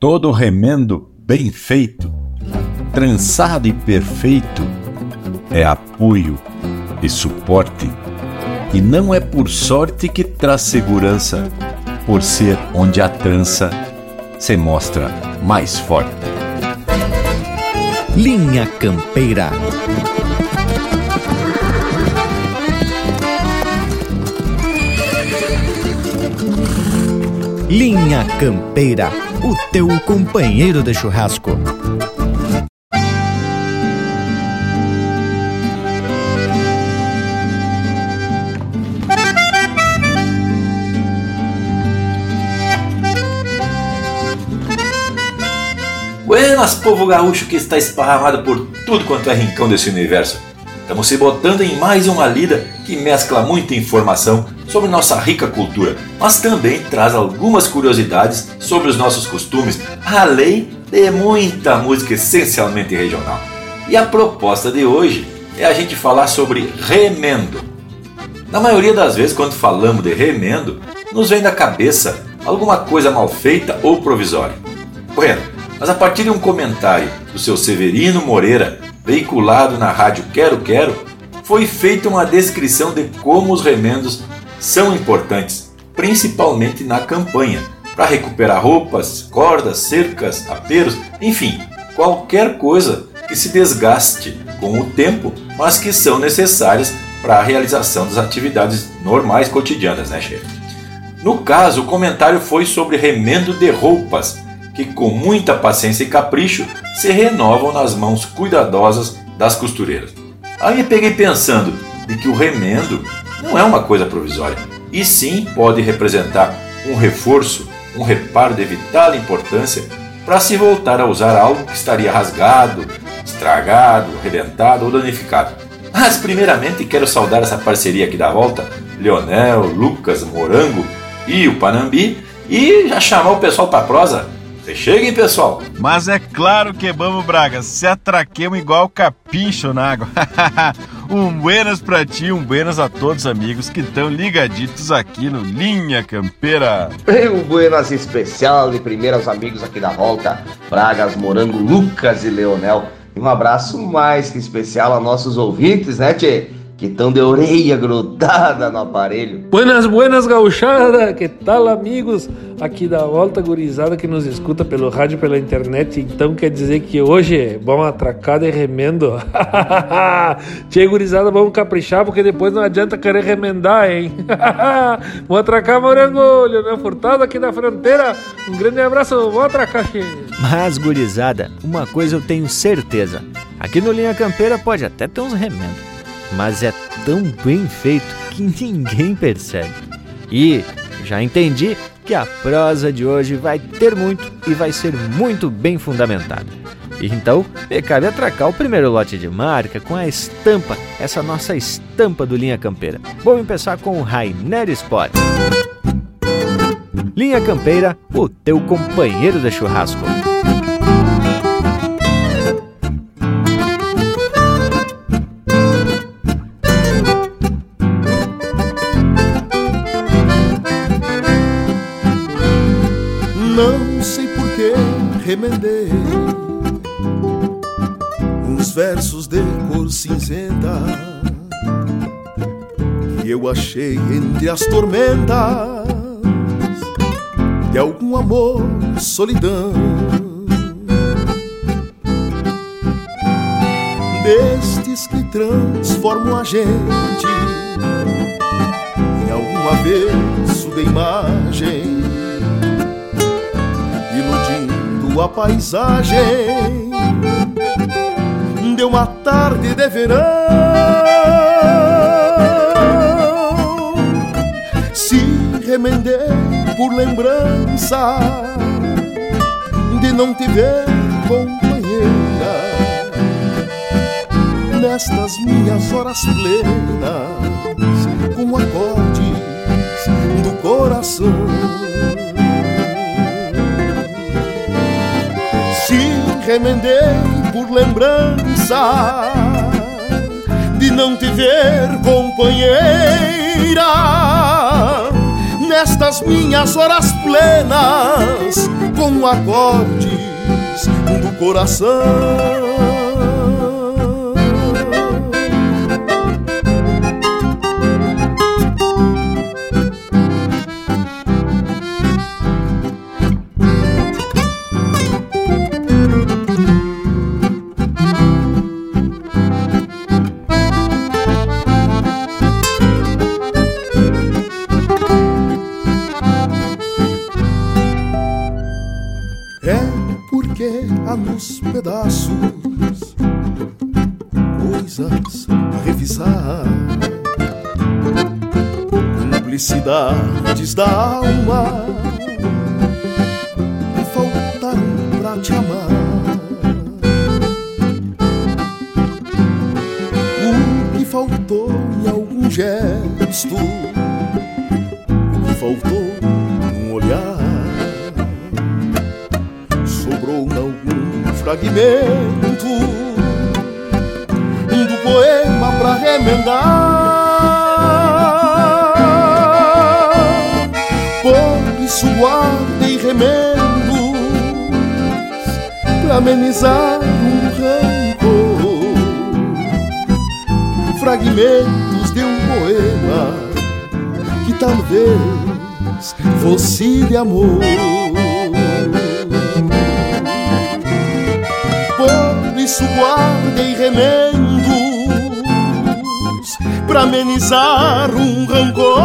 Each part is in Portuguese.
Todo remendo bem feito, trançado e perfeito, é apoio e suporte. E não é por sorte que traz segurança, por ser onde a trança se mostra mais forte. Linha Campeira. Linha Campeira, o teu companheiro de churrasco. Buenas, povo gaúcho que está esparramado por tudo quanto é rincão desse universo. Estamos se botando em mais uma lida que mescla muita informação sobre nossa rica cultura, mas também traz algumas curiosidades sobre os nossos costumes, além de muita música essencialmente regional. E a proposta de hoje é a gente falar sobre remendo. Na maioria das vezes, quando falamos de remendo, nos vem da cabeça alguma coisa mal feita ou provisória. Bueno, mas a partir de um comentário do seu Severino Moreira, veiculado na rádio Quero Quero, foi feita uma descrição de como os remendos são importantes, principalmente na campanha, para recuperar roupas, cordas, cercas, aperos, enfim, qualquer coisa que se desgaste com o tempo, mas que são necessárias para a realização das atividades normais cotidianas, né, chefe? No caso, o comentário foi sobre remendo de roupas, que com muita paciência e capricho se renovam nas mãos cuidadosas das costureiras. Aí peguei pensando de que o remendo não é uma coisa provisória, e sim pode representar um reforço, um reparo de vital importância para se voltar a usar algo que estaria rasgado, estragado, arrebentado ou danificado. Mas primeiramente quero saudar essa parceria aqui da volta, Leonel, Lucas, Morango e o Panambi, e já chamar o pessoal para prosa. Cheguem, pessoal! Mas é claro que vamos, Braga, se atraquemos igual capicho na água. um buenas pra ti, um buenas a todos amigos que estão ligaditos aqui no Linha Campeira. Um buenas especial de primeiro aos amigos aqui da volta, Bragas, Morango, Lucas e Leonel. E um abraço mais que especial a nossos ouvintes, né, Tchê? Que estão de orelha grudada no aparelho. Buenas, buenas, gauchada! Que tal, amigos? Aqui da volta gurizada que nos escuta pelo rádio pela internet. Então quer dizer que hoje vamos atracar de remendo. Tchê, gurizada, vamos caprichar porque depois não adianta querer remendar, hein? vamos atracar, morango, Leonel Furtado aqui da fronteira. Um grande abraço, vamos atracar, tchê. Mas, gurizada, uma coisa eu tenho certeza. Aqui no Linha Campeira pode até ter uns remendos mas é tão bem feito que ninguém percebe. E já entendi que a prosa de hoje vai ter muito e vai ser muito bem fundamentada. Então, me cabe atracar o primeiro lote de marca com a estampa, essa nossa estampa do Linha Campeira. Vamos começar com o Rainer Sport. Linha Campeira, o teu companheiro de churrasco. Remendei uns versos de cor cinzenta que eu achei entre as tormentas de algum amor, solidão. Destes que transformam a gente em algum avesso de imagem a paisagem de uma tarde de verão. Se remendei por lembrança de não te ver companheira nestas minhas horas plenas com acordes do coração. Remendei por lembrança de não te ver companheira nestas minhas horas plenas com acordes do coração. Publicidades da de amor. isso guardei remendos para amenizar um rancor.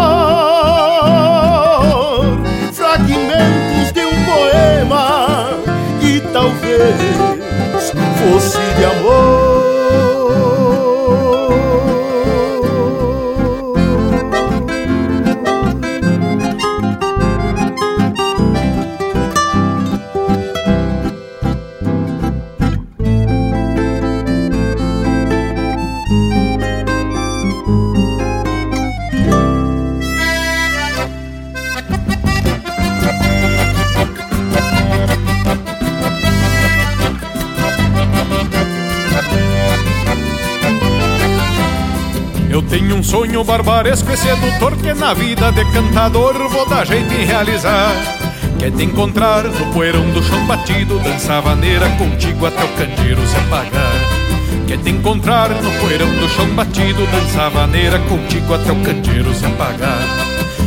Sonho barbaresco e sedutor que na vida de cantador vou dar jeito em realizar. Quer te encontrar no poeirão do chão batido, dançar vaneira contigo até o candeeiro se apagar. Quer te encontrar no poeirão do chão batido, dançar vaneira contigo até o candeeiro se apagar.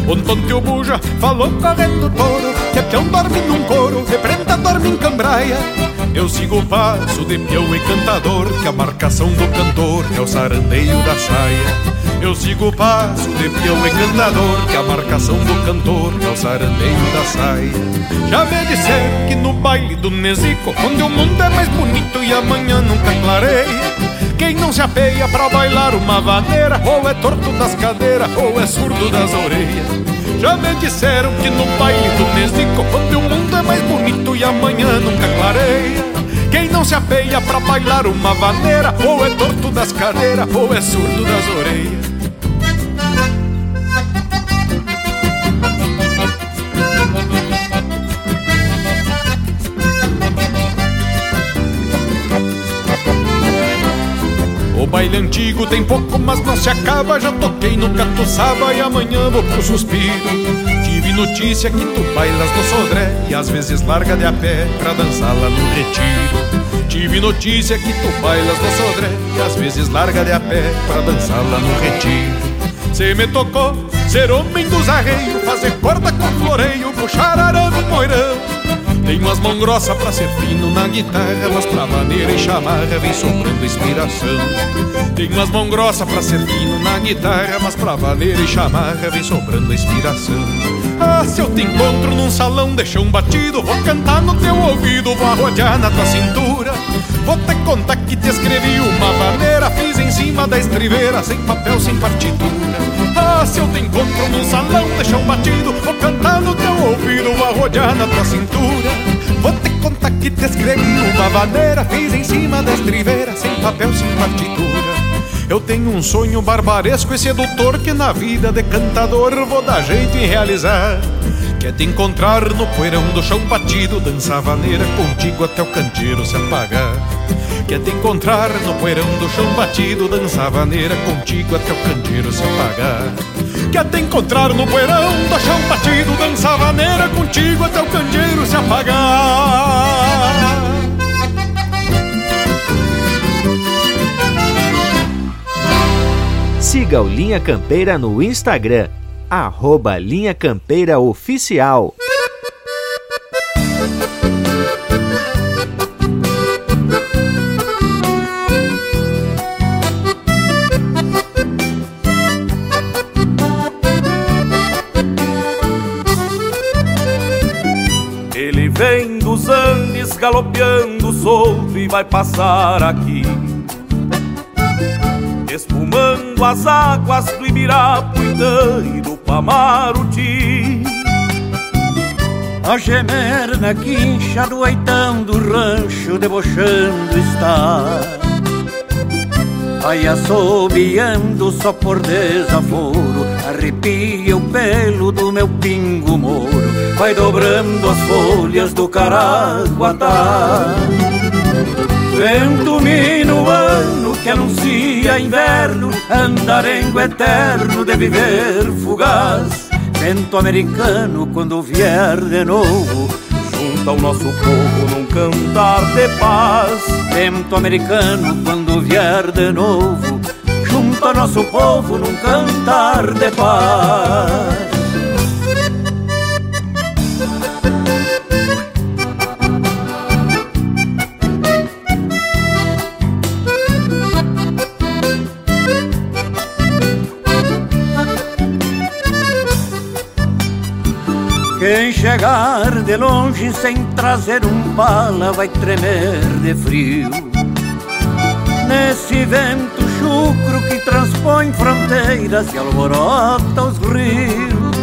Ontem teu buja falou correndo touro, que é peão dorme num couro, reprenda dorme em cambraia. Eu sigo o passo de peão e cantador, que a marcação do cantor é o sarandeio da saia. Eu sigo o passo de peão e cantador Que a marcação do cantor é o sarandeio da saia Já me disseram que no baile do Nezico Onde o mundo é mais bonito e amanhã nunca clareia Quem não se apeia pra bailar uma vaneira Ou é torto das cadeiras ou é surdo das orelhas Já me disseram que no baile do Nezico Onde o mundo é mais bonito e amanhã nunca clareia. Quem não se apeia pra bailar uma vaneira Ou é torto das cadeiras ou é surdo das orelhas baile antigo tem pouco, mas não se acaba. Já toquei no catuçaba e amanhã vou pro suspiro. Tive notícia que tu bailas no sodré e às vezes larga de a pé pra dançar lá no retiro. Tive notícia que tu bailas no sodré e às vezes larga de a pé pra dançar lá no retiro. Cê me tocou ser homem dos arreios, fazer corda com floreio, puxar arame moirão. Tenho as mãos grossas pra ser fino na guitarra, mas pra maneira e chamarra vem sobrando inspiração. Tenho as mãos grossas pra ser fino na guitarra, mas pra maneira e chamarra vem sobrando inspiração. Ah, se eu te encontro num salão de chão batido, vou cantar no teu ouvido, vou arrodear na tua cintura. Vou te contar que te escrevi uma maneira, fiz em cima da estriveira, sem papel, sem partitura. Ah, se eu te encontro num salão de chão batido, vou cantar no teu ouvido, vou arrodear na tua cintura. Vou te contar que te escrevi uma vaneira Fiz em cima da estriveira Sem papel, sem partitura eu tenho um sonho barbaresco e sedutor que na vida de cantador vou dar jeito em realizar. Quer te encontrar no poeirão do chão batido, dançar vaneira contigo até o canteiro se apagar. Quer te encontrar no poeirão do chão batido, dançar vaneira contigo até o canteiro se apagar. Que até encontrar no poeirão do chão batido Dança vaneira contigo até o candeeiro se apagar Siga o Linha Campeira no Instagram, arroba Linha Campeira Oficial. Galopeando solto e vai passar aqui espumando as águas do Ibirapuitã e do Pamaruti. A gemer na quincha do oitão do rancho debochando está. Vai assobiando só por desaforo, arrepia o pelo do meu pingo moro, vai dobrando as folhas do caraguatá. Vento minuano que anuncia inverno, andarengo eterno de viver fugaz. Vento americano quando vier de novo, junta o nosso povo num cantar de paz. Vento americano quando vier de novo, junta nosso povo num cantar de paz. Quem chegar de longe sem trazer um bala vai tremer de frio. Nesse vento chucro que transpõe fronteiras e alvorota os rios.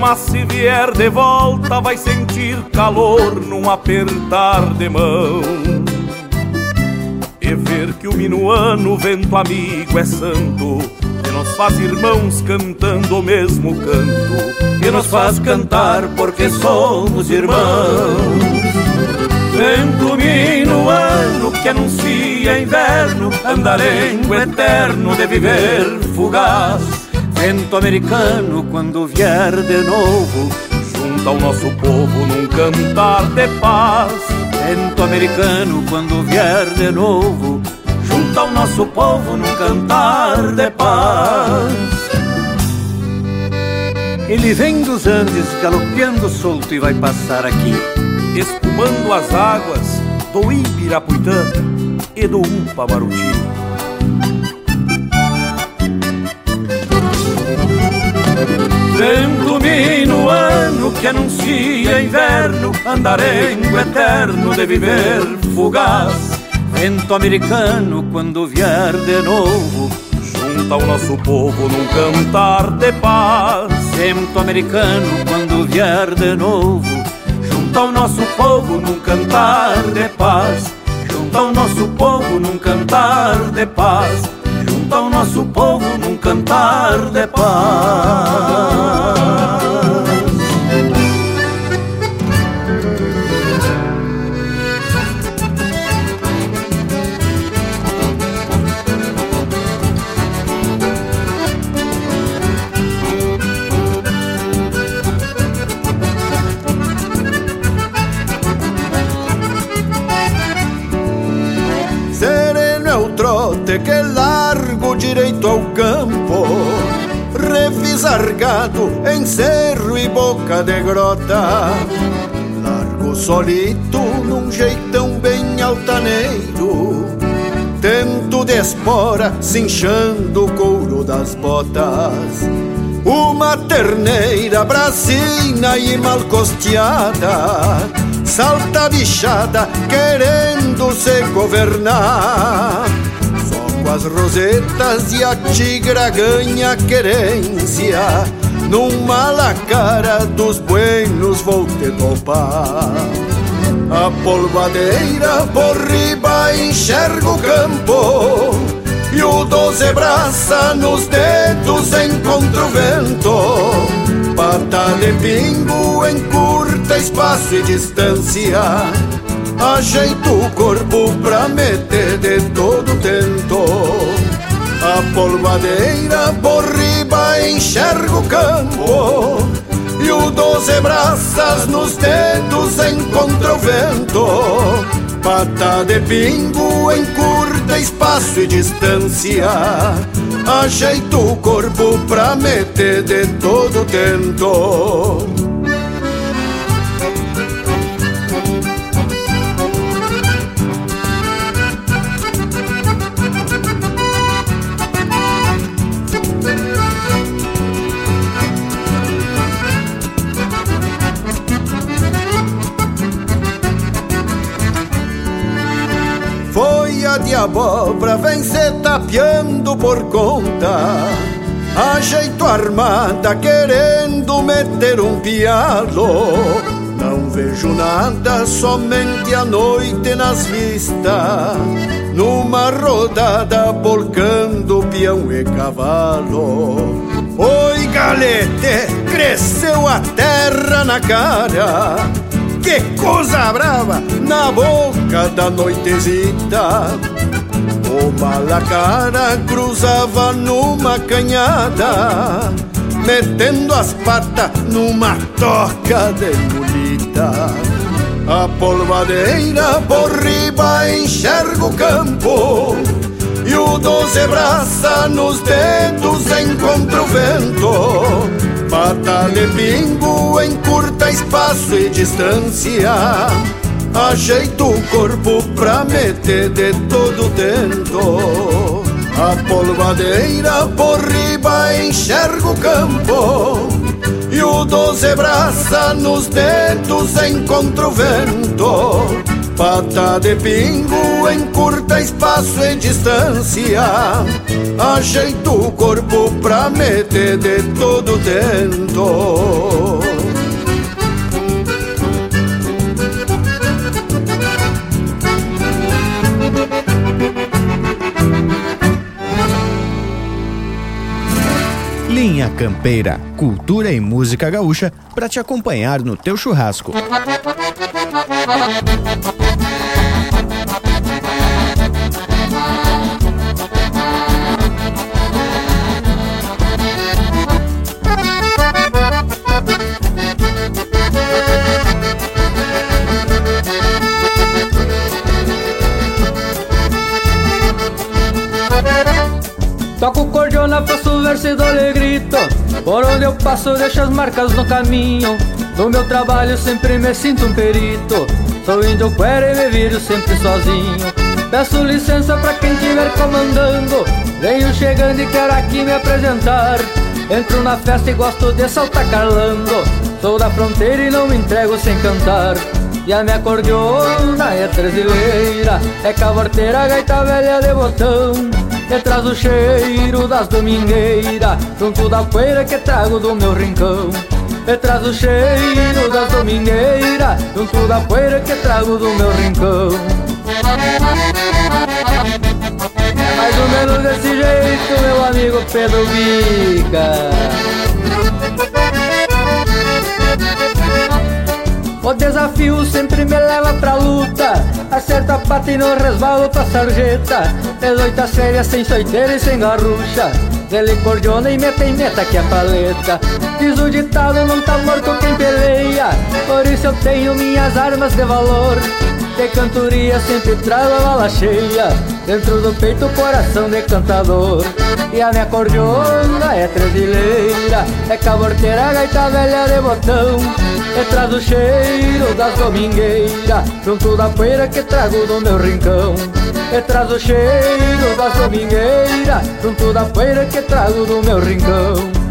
Mas se vier de volta vai sentir calor num apertar de mão. E ver que o minuano, vento amigo, é santo que nos faz irmãos cantando o mesmo canto que nos faz cantar porque somos irmãos. Vento minuano que anuncia inverno, andarengo eterno de viver fugaz. Vento americano quando vier de novo, junta o nosso povo num cantar de paz. Vento americano quando vier de novo, junta o nosso povo num cantar de paz. Ele vem dos Andes galopeando solto e vai passar aqui, espumando as águas do Ibirapuitã e do Upamaruti. Vento minuano que anuncia inverno, andarengo eterno de viver fugaz. Vento americano quando vier de novo, junta o nosso povo num cantar de paz. Vento americano quando vier de novo, junta o nosso povo num cantar de paz. Junta o nosso povo num cantar de paz. Junta o nosso povo num cantar de paz. Que largo direito ao campo, revisargado em cerro e boca de grota. Largo solito num jeitão bem altaneiro, tento de espora cinchando o couro das botas. Uma terneira brasina e mal costeada, salta bichada querendo se governar com as rosetas e a tigra ganha querência. Numa lacara dos buenos vou te topar A polvadeira por riba enxerga o campo E o doze braça nos dedos encontra o vento. Pata de pingo encurta espaço e distância Ajeito o corpo pra meter de todo tento A polvadeira por riba enxergo o campo. E o doze braças nos dedos encontra o vento. Pata de pingo encurta espaço e distância. Ajeito o corpo pra meter de todo tento abóbora vem se tapeando por conta. Ajeito armada querendo meter um pialo. Não vejo nada, somente a noite nas vistas. Numa rodada bolcando peão e cavalo. Oi galete, cresceu a terra na cara. Que coisa brava na boca da noitezita O malacara cruzava numa canhada Metendo as patas numa toca de mulita. A polvadeira por riba enxerga o campo E o doze braça nos dedos encontra o vento. Pata de pingo encurta espaço e distância Ajeito o corpo pra meter de todo dentro. A polvadeira por riba enxerga o campo. E o doze braça nos dedos encontra o vento. Pata de pingo encurta espaço e distância. Ajeito o corpo pra meter de todo dentro Linha Campeira, cultura e música gaúcha para te acompanhar no teu churrasco. Cordiona, faço verso e dou grito Por onde eu passo deixo as marcas no caminho. No meu trabalho sempre me sinto um perito. Sou índio quero e me viro sempre sozinho. Peço licença pra quem estiver comandando. Venho chegando e quero aqui me apresentar. Entro na festa e gosto de saltar carlando Sou da fronteira e não me entrego sem cantar. E a minha cordiona é tresileira É cavorteira, gaita velha de botão e traz o cheiro das domingueiras Junto da poeira que trago do meu rincão. E traz o cheiro das domingueiras Junto da poeira que trago do meu rincão. É mais ou menos desse jeito, meu amigo Pedro Bica o desafio sempre me leva pra luta. Acerta a pata e não resbalo pra sarjeta Dezoita séria, sem soiteira e sem garrucha. Ele cordiona e meta em meta que é paleta. Diz o ditado, não tá morto quem peleia. Por isso eu tenho minhas armas de valor. De cantoria sempre trago a bala cheia Dentro do peito coração de cantador E a minha cordiona é tresileira É caborteira, gaita velha de botão. E traz o cheiro das domingueiras. Junto da poeira que trago do meu rincão. E traz o cheiro das domingueiras. Junto da poeira que trago do meu rincão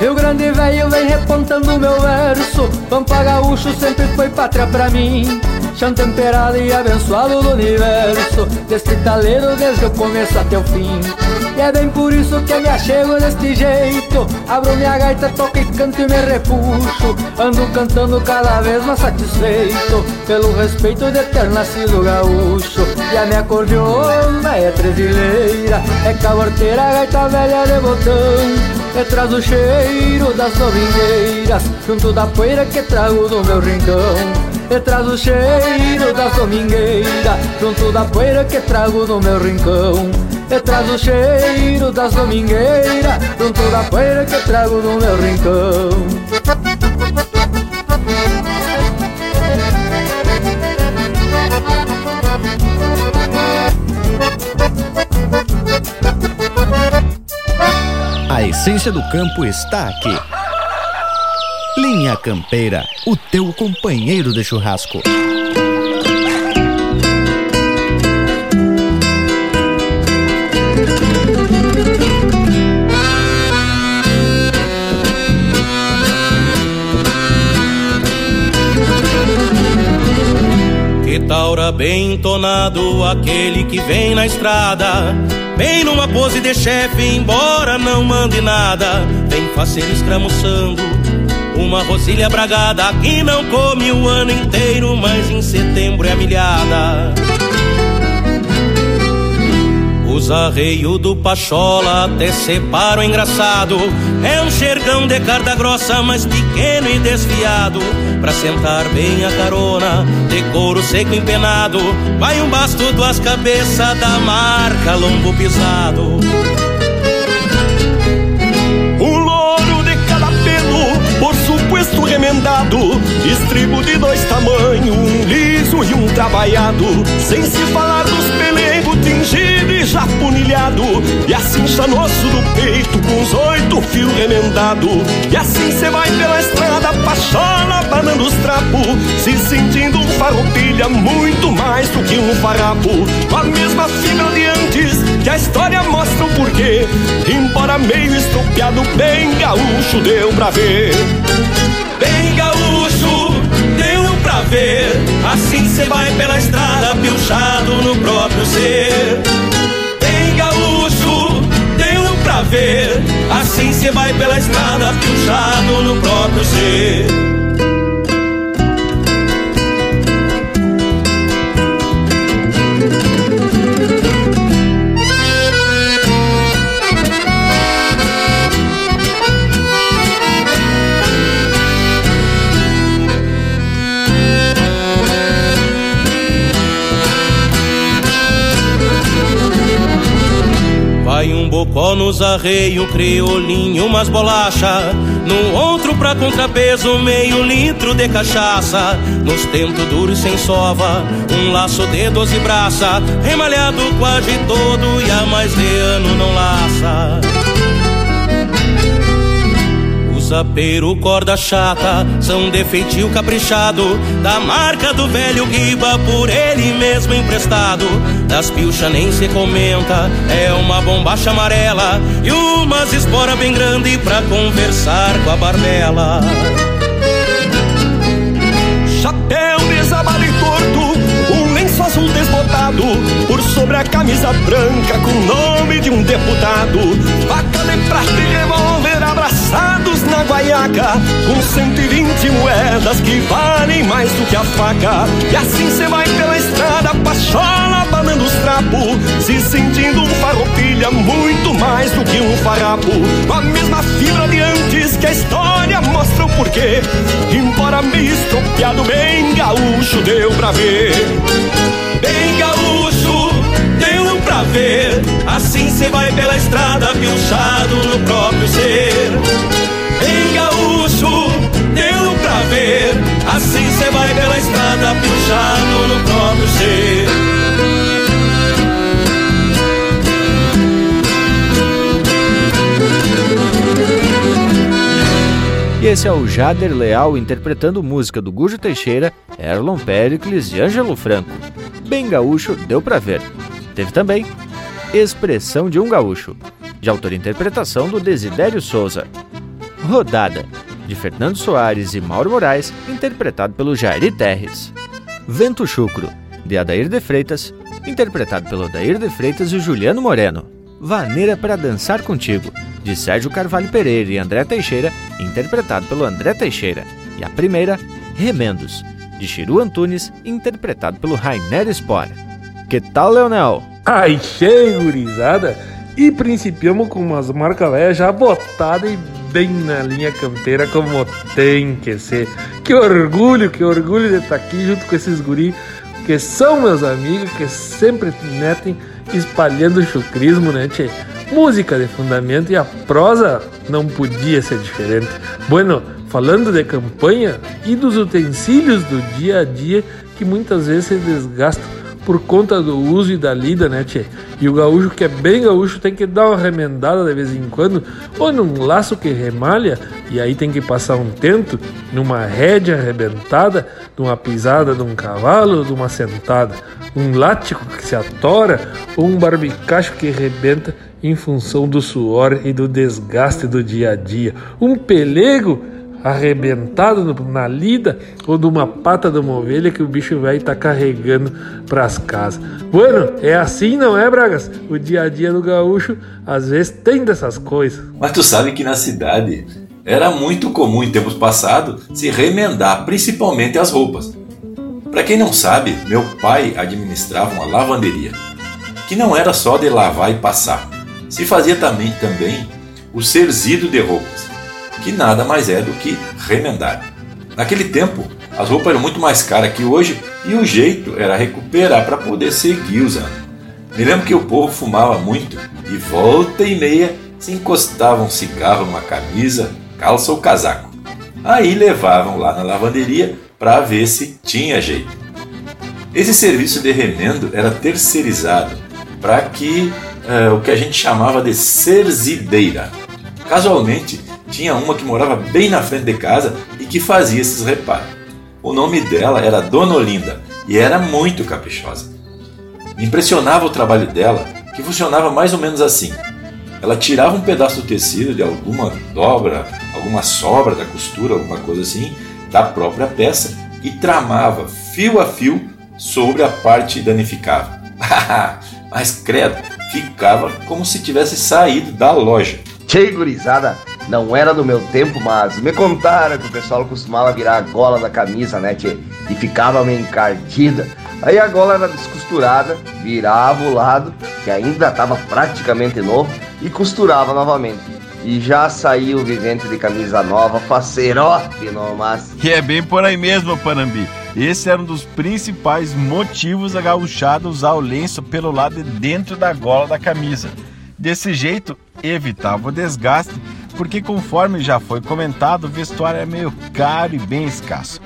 Rio Grande velho vem repontando meu verso. Pampa gaúcho sempre foi pátria pra mim. Chão temperado e abençoado do universo. Deste taleiro desde o começo até o fim. E é bem por isso que me achego deste jeito. Abro minha gaita, toco e canto e me repuxo. Ando cantando cada vez mais satisfeito. Pelo respeito de ter nascido gaúcho. E a minha cordiona é trezileira, é caborteira, gaita velha de botão. E traz o cheiro das domingueiras Junto da poeira que trago do meu rincão. E traz o cheiro das domingueiras Junto da poeira que trago do meu rincão. E traz o cheiro das domingueiras Junto da poeira que trago do meu rincão A essência do campo está aqui. Linha Campeira, o teu companheiro de churrasco. Bem entonado, aquele que vem na estrada. Bem numa pose de chefe, embora não mande nada. Vem faceiro escramuçando Uma rosilha bragada. Que não come o ano inteiro Mas em setembro é milhada os arreios do Pachola até separam engraçado. É um xergão de carda grossa, mas pequeno e desviado. Pra sentar bem a carona, de couro seco empenado Vai um basto, duas cabeças da marca lombo pisado. Um louro de cada pelo, por suposto remendado Estribo de dois tamanhos, um liso e um trabalhado. Sem se falar dos pelegos tingidos já punilhado E assim chanoso do peito com os oito fios remendado. E assim cê vai pela estrada pachola banando os trapos Se sentindo um farroupilha muito mais do que um farrapo. Com a mesma fibra de antes que a história mostra o porquê. Embora meio estropiado, bem gaúcho deu pra ver. Bem gaúcho, deu pra ver. Assim cê vai pela estrada pilchado no próprio ser próprio bocó nos arreio, criolinho, umas bolacha. No outro pra contrapeso, meio litro de cachaça. Nos tentos duros sem sova, um laço de doze braça. Remalhado quase todo e há mais de ano não laça Zapeiro, corda chata, são de feitio caprichado Da marca do velho Guiba, por ele mesmo emprestado. Das pilcha nem se comenta, é uma bombacha amarela E umas espora bem grande pra conversar com a barbela. Chapéu desabado e torto, um lenço azul desbotado Por sobre a camisa branca com o nome de um deputado. Faca de prata e guaiaca Com 120 moedas que valem mais do que a faca. E assim cê vai pela estrada, pachola, banando os trapos Se sentindo um farroupilha muito mais do que um farrapo. Com a mesma fibra de antes que a história mostra o porquê. Embora meio estropiado, bem gaúcho deu pra ver. Bem gaúcho, deu pra ver. Assim cê vai pela estrada pilchado no próprio ser Bem gaúcho, deu pra ver Assim cê vai pela estrada pilchado no próprio ser E esse é o Jader Leal interpretando música do Gujo Teixeira, Erlon Pericles e Ângelo Franco. Bem gaúcho, deu pra ver. Teve também Expressão de um Gaúcho, de autor e interpretação do Desidério Souza. Rodada, de Fernando Soares e Mauro Moraes, interpretado pelo Jairi Terres. Vento Chucro, de Adair de Freitas, interpretado pelo Adair de Freitas e Juliano Moreno. Vaneira para Dançar Contigo, de Sérgio Carvalho Pereira e André Teixeira, interpretado pelo André Teixeira. E a primeira, Remendos, de Chiru Antunes, interpretado pelo Rainer Spore. Que tal, Leonel? Ai, cheio, gurizada! E principiamos com umas marcas velhas já botadas e bem na linha campeira como tem que ser. Que orgulho, que orgulho de estar aqui junto com esses guris que são meus amigos, que sempre metem espalhando chucrismo, né, tchê? Música de fundamento e a prosa não podia ser diferente. Bueno, falando de campanha e dos utensílios do dia a dia que muitas vezes se desgastam por conta do uso e da lida, né, tchê? E o gaúcho que é bem gaúcho tem que dar uma remendada de vez em quando, ou num laço que remalha, e aí tem que passar um tento, numa rédea arrebentada, numa pisada de um cavalo, de uma sentada, um lático que se atora, ou um barbicacho que rebenta em função do suor e do desgaste do dia a dia, um pelego arrebentado na lida ou de uma pata de uma ovelha que o bicho velho está carregando para as casas. Bueno, é assim, não é, Bragas? O dia a dia do gaúcho às vezes tem dessas coisas. Mas tu sabe que na cidade era muito comum em tempos passados se remendar principalmente as roupas. Para quem não sabe, meu pai administrava uma lavanderia, que não era só de lavar e passar. Se fazia também, também o serzido de roupas que nada mais é do que remendar. Naquele tempo, as roupas eram muito mais caras que hoje e o jeito era recuperar para poder seguir usando. Me lembro que o povo fumava muito e volta e meia se encostava um cigarro numa camisa, calça ou casaco. Aí levavam lá na lavanderia para ver se tinha jeito. Esse serviço de remendo era terceirizado para que uh, o que a gente chamava de serzideira. Casualmente, tinha uma que morava bem na frente de casa e que fazia esses reparos. O nome dela era Dona Olinda e era muito caprichosa. Me impressionava o trabalho dela, que funcionava mais ou menos assim. Ela tirava um pedaço do tecido de alguma dobra, alguma sobra da costura, alguma coisa assim, da própria peça e tramava fio a fio sobre a parte danificada. Mas credo, ficava como se tivesse saído da loja. Tchê, gurizada, não era do meu tempo, mas me contaram que o pessoal costumava virar a gola da camisa, né, tchê? E ficava meio encardida. Aí a gola era descosturada, virava o lado, que ainda estava praticamente novo, e costurava novamente. E já saiu o vivente de camisa nova, facerote nomás. E é bem por aí mesmo, Panambi. Esse era um dos principais motivos da gauchada usar o lenço pelo lado de dentro da gola da camisa. Desse jeito, evitava o desgaste porque conforme já foi comentado, o vestuário é meio caro e bem escasso.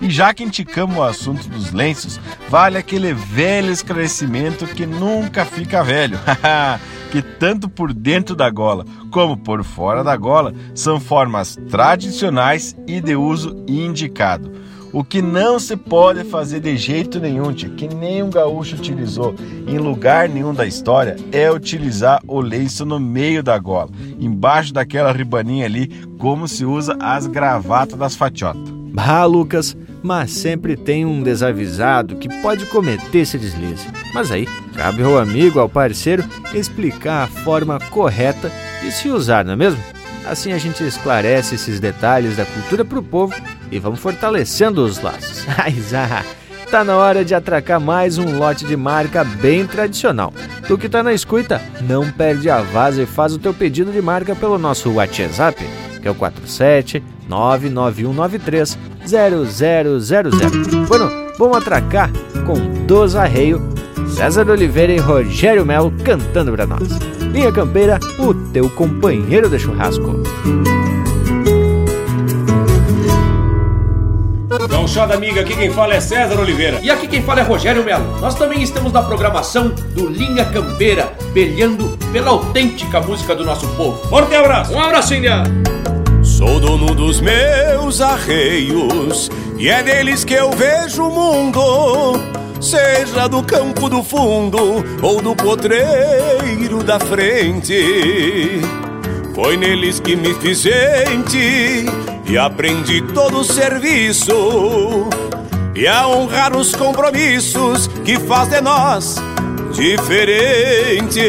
E já que indicamos o assunto dos lenços, vale aquele velho esclarecimento que nunca fica velho. que tanto por dentro da gola como por fora da gola são formas tradicionais e de uso indicado. O que não se pode fazer de jeito nenhum, tia, que nem um gaúcho utilizou em lugar nenhum da história, é utilizar o lenço no meio da gola, embaixo daquela ribaninha ali, como se usa as gravatas das fatiotas. Bah, Lucas, mas sempre tem um desavisado que pode cometer esse deslize. Mas aí, cabe ao amigo, ao parceiro, explicar a forma correta de se usar, não é mesmo? Assim a gente esclarece esses detalhes da cultura para o povo e vamos fortalecendo os laços. Ai, Zá, tá na hora de atracar mais um lote de marca bem tradicional. Tu que tá na escuta, não perde a vaza e faz o teu pedido de marca pelo nosso WhatsApp, que é o 47 99193 0000. Bueno, vamos atracar com Dos Arreio, César Oliveira e Rogério Melo cantando para nós. Linha Campeira, o teu companheiro de churrasco. Gauchada amiga, aqui quem fala é César Oliveira. E aqui quem fala é Rogério Melo. Nós também estamos na programação do Linha Campeira, pelhando pela autêntica música do nosso povo. Forte abraço! Um abraço, Índia! Sou dono dos meus arreios e é deles que eu vejo o mundo seja do campo do fundo ou do potreiro da frente. Foi neles que me fiz gente e aprendi todo o serviço e a honrar os compromissos que faz de nós diferentes.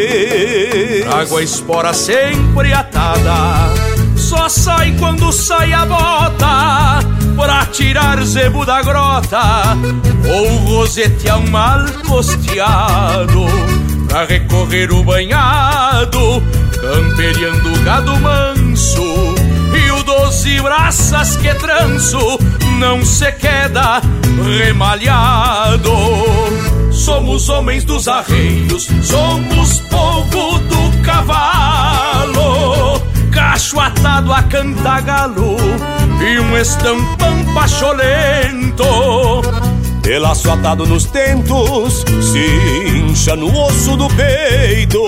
Água a espora sempre atada, só sai quando sai a bota pra tirar zebo da grota ou rosetear um mal costeado pra recorrer o banhado, camperiando o gado manso. E o doze braças que tranço não se queda remalhado. Somos homens dos arreios, somos povo do cavalo, cacho atado a cantagalo e um estampão pacholento. De laço atado nos tentos, se incha no osso do peito.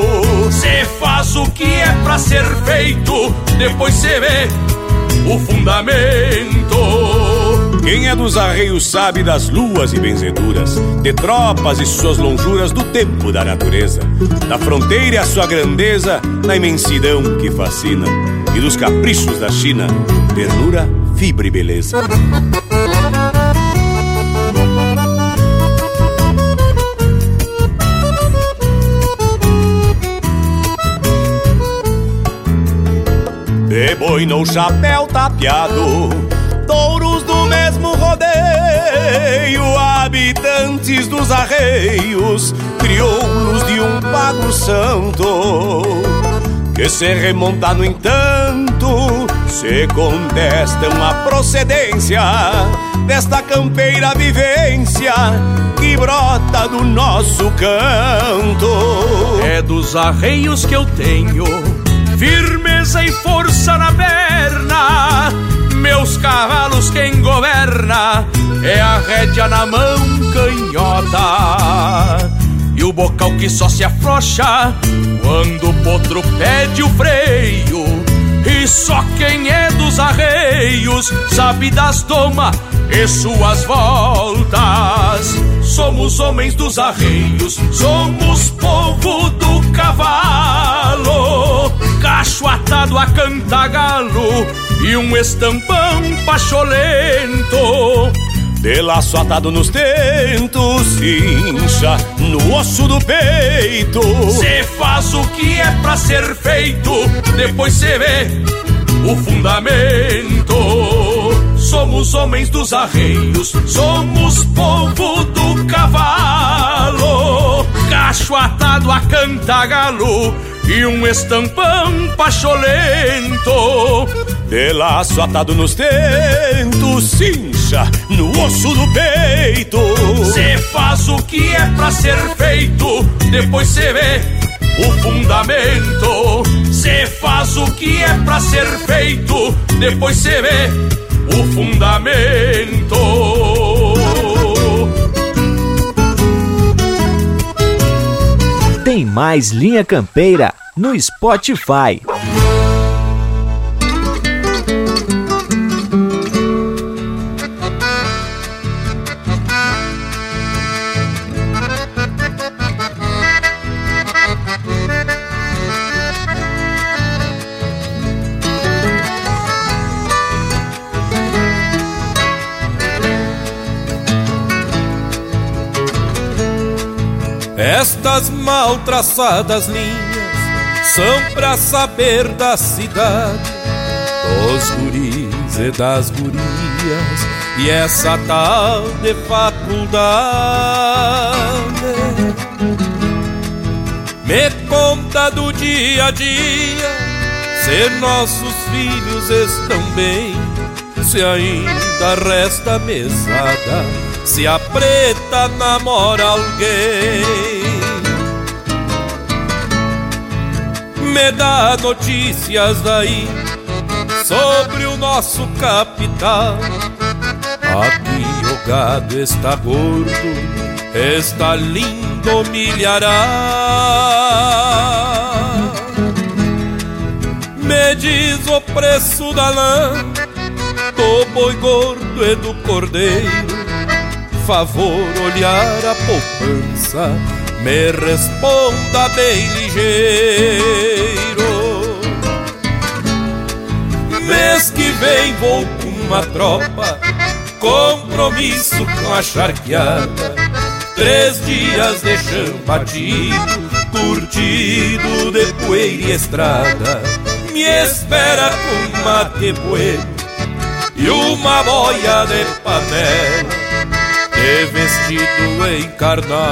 Se faz o que é pra ser feito, depois se vê o fundamento. Quem é dos arreios sabe das luas e benzeduras, de tropas e suas lonjuras do tempo da natureza, da fronteira e a sua grandeza, na imensidão que fascina, e dos caprichos da China, ternura, fibra e beleza. De boi no chapéu tapeado, touros do mesmo rodeio, habitantes dos arreios, crioulos de um pago santo, que se remonta no entanto, se contestam a procedência desta campeira vivência que brota do nosso canto. É dos arreios que eu tenho firmeza e força na perna. Meus cavalos quem governa é a rédea na mão canhota. E o bocal que só se afrouxa quando o potro pede o freio. E só quem é dos arreios sabe das doma e suas voltas. Somos homens dos arreios, somos povo do cavalo, cacho atado a cantagalo e um estampão pacholento. De laço atado nos tentos, incha no osso do peito. Se faz o que é pra ser feito, depois se vê o fundamento. Somos homens dos arreios, somos povo do cavalo, cacho atado a cantagalo e um estampão pacholento. De laço atado nos tentos, cincha no osso do peito. Se faz o que é pra ser feito, depois se vê o fundamento. Se faz o que é pra ser feito, depois se vê o fundamento. Tem mais Linha Campeira no Spotify. Estas mal traçadas linhas são pra saber da cidade, dos guris e das gurias, e essa tal de faculdade. Me conta do dia a dia, se nossos filhos estão bem, se ainda resta mesada se a preta namora alguém. Me dá notícias daí sobre o nosso capital. Aqui o gado está gordo, está lindo milhará. Me diz o preço da lã, do boi gordo e do cordeiro favor olhar a poupança, me responda bem ligeiro. Mês que vem vou com uma tropa, compromisso com a charqueada. Três dias de chão batido, curtido de poeira e estrada. Me espera com mate bueno e uma boia de panela revestido encarnado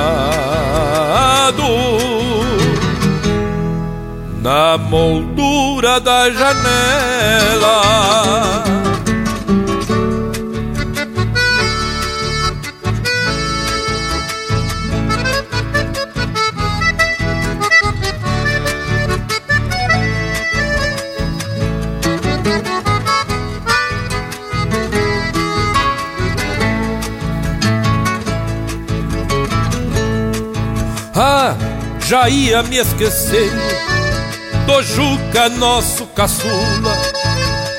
na moldura da janela. Já ia me esquecendo do Juca, nosso caçula,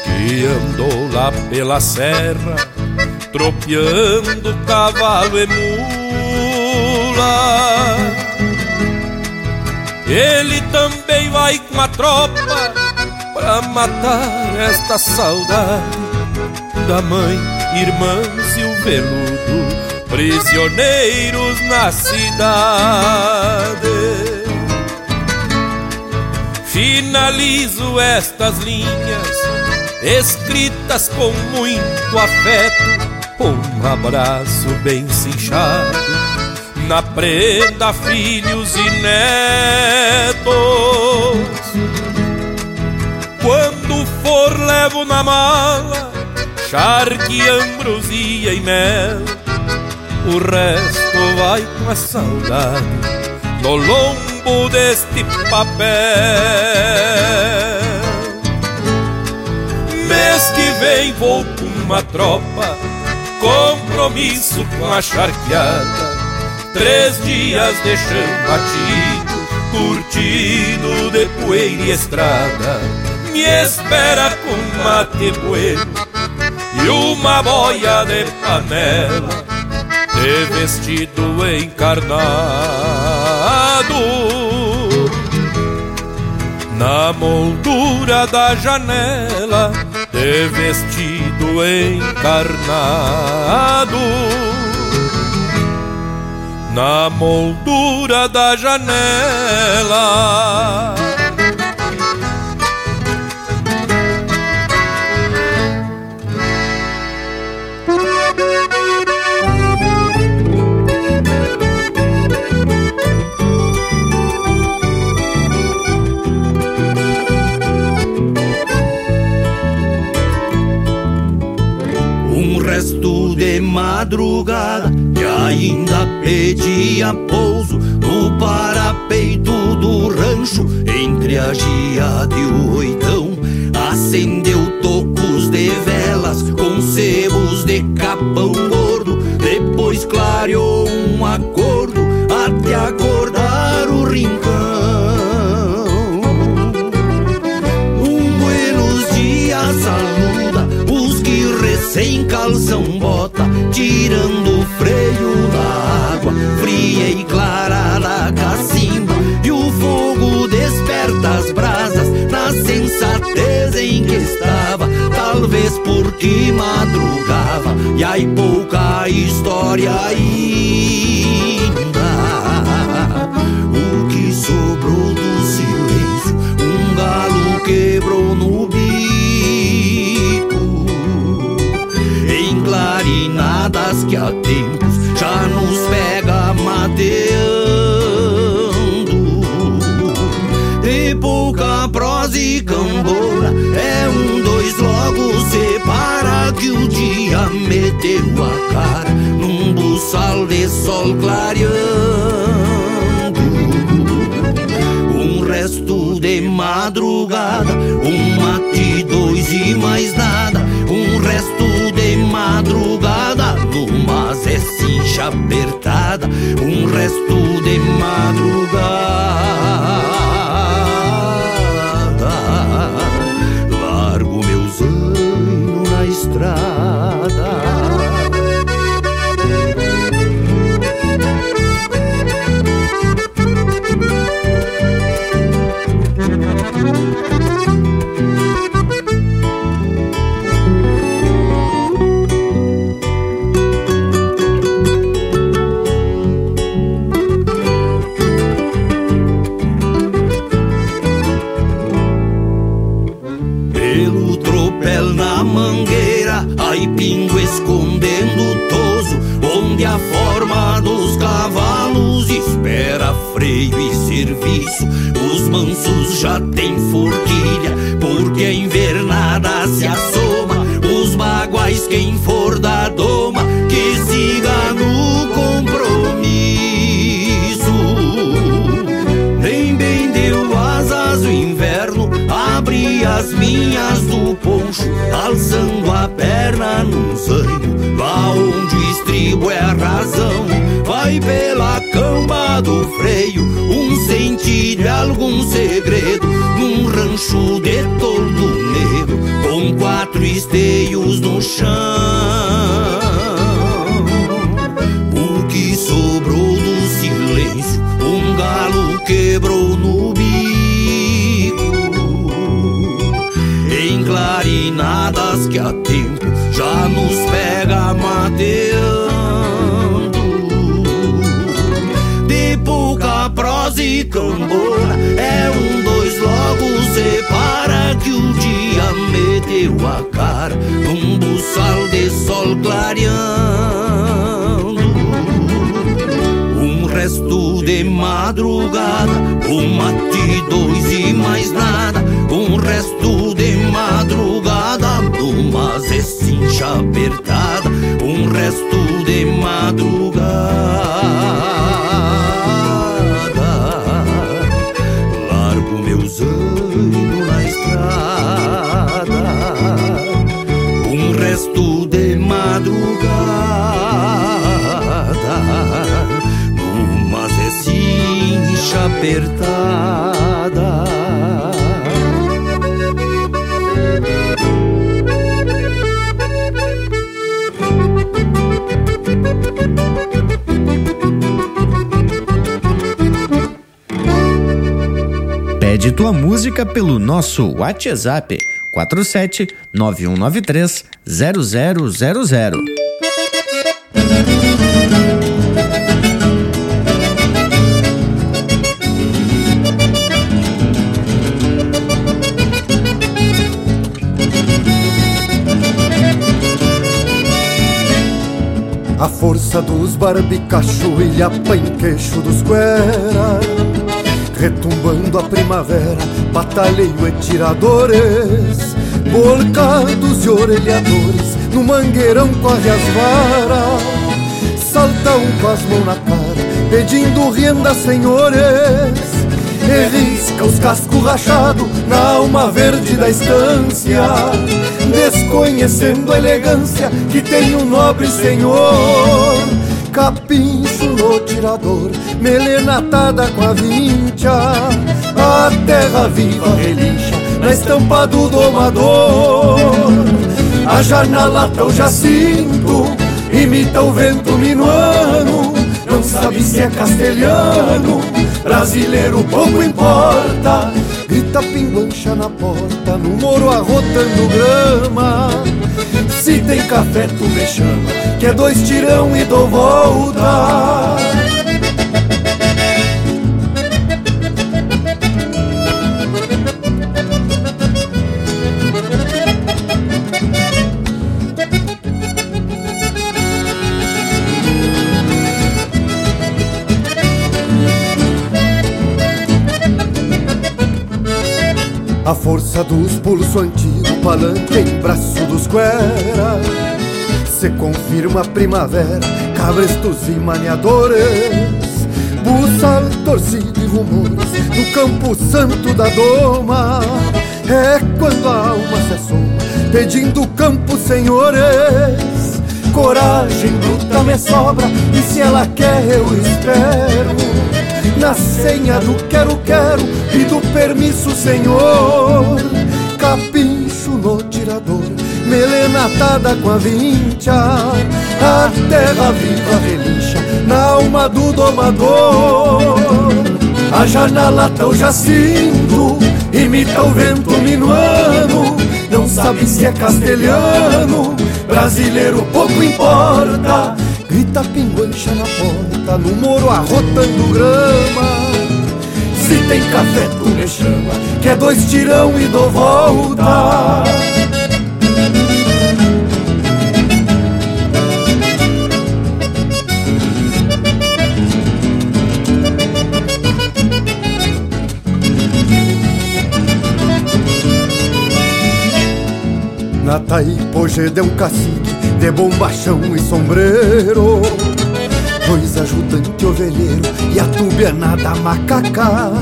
que andou lá pela serra, tropeando cavalo e mula. Ele também vai com a tropa pra matar esta saudade da mãe, irmãs e o veludo prisioneiros na cidade. Finalizo estas linhas, escritas com muito afeto, um abraço bem cinchado, na prenda filhos e netos. Quando for, levo na mala charque, ambrosia e mel o resto vai com a saudade no lombo deste papel. Mês que vem vou com uma tropa, compromisso com a charqueada. Três dias de chão batido, curtido de poeira e estrada. Me espera com mate bueno e uma boia de panela de vestido encarnado na moldura da janela de vestido encarnado na moldura da janela de madrugada que ainda pedia pouso no parapeito do rancho entre a giada e o oitão. Acendeu tocos de velas com sebos de capão gordo, depois clareou um acordo até acordar o rincão. Um buenos dias saluda os que recém calção bota tirando o freio da água fria e clara da cacimba. E o fogo desperta as brasas na sensatez em que estava. Talvez porque madrugava e aí pouca história ainda. O que sobrou do silêncio, um galo quebrou no clarinadas que há tempos já nos pega mateando. De pouca prosa e cambora, é um dois logo separa que o dia meteu a cara num buçal de sol clareando. Um resto de madrugada, um mate, dois e mais nada, um resto madrugada numa Zé cincha apertada Um resto de madrugada Os mansos já têm forquilha, porque a invernada se assoma. As do poncho, alçando a perna num zanho, lá onde o estribo é a razão. Vai pela camba do freio, um sentido, algum segredo, num rancho de toldo negro, com quatro esteios no chão. Clarinadas que há tempo já nos pega mateando. De pouca prosa e cambona, é um dois logo separa que o dia meteu a cara num buçal de sol clareando. Resto de madrugada, um mate, dois e mais nada. Um resto de madrugada, numa zecincha apertada. Um resto de madrugada. Largo meus anos na estrada. Um resto de madrugada apertada. Pede tua música pelo nosso WhatsApp 47 9193 0000. Força dos barbicacho e a panqueixo dos cuera Retumbando a primavera, batalheio e tiradores Bolcados e orelhadores, no mangueirão corre as varas. Salta um com as mãos na cara, pedindo renda, senhores. E risca os cascos rachados na alma verde da estância, desconhecendo a elegância que tem um nobre senhor. Capincho no tirador, melena atada com a vincha, a terra viva relincha na estampa do domador. A jarnalata o jacinto imita o vento minuano, não sabe se é castelhano brasileiro pouco importa. Grita pinguancha na porta, no moro arrotando grama. Se tem café, tu me chama, que é dois tirão e dou volta. A força dos pulso antigo, palanque em braço dos guera Se confirma a primavera, cabrestos e maniadores Buçal, torcido e rumores no campo santo da doma. É quando a alma se assoma, pedindo campo, senhores. Coragem bruta me sobra, e se ela quer eu espero na senha do quero quero e do permisso senhor. Capincho no tirador melena atada com a vincha. A terra viva relincha na alma do domador. A janela tão jacinto imita o vento minuano. Não sabe se é castelhano brasileiro pouco importa Rita pinguancha na porta, no moro arrotando grama. Se tem café, tu me chama, quer é dois tirão e dou volta. Na Taipo, um cacique de bombachão e sombreiro. Dois ajudantes ovelheiro E a tubianada macacá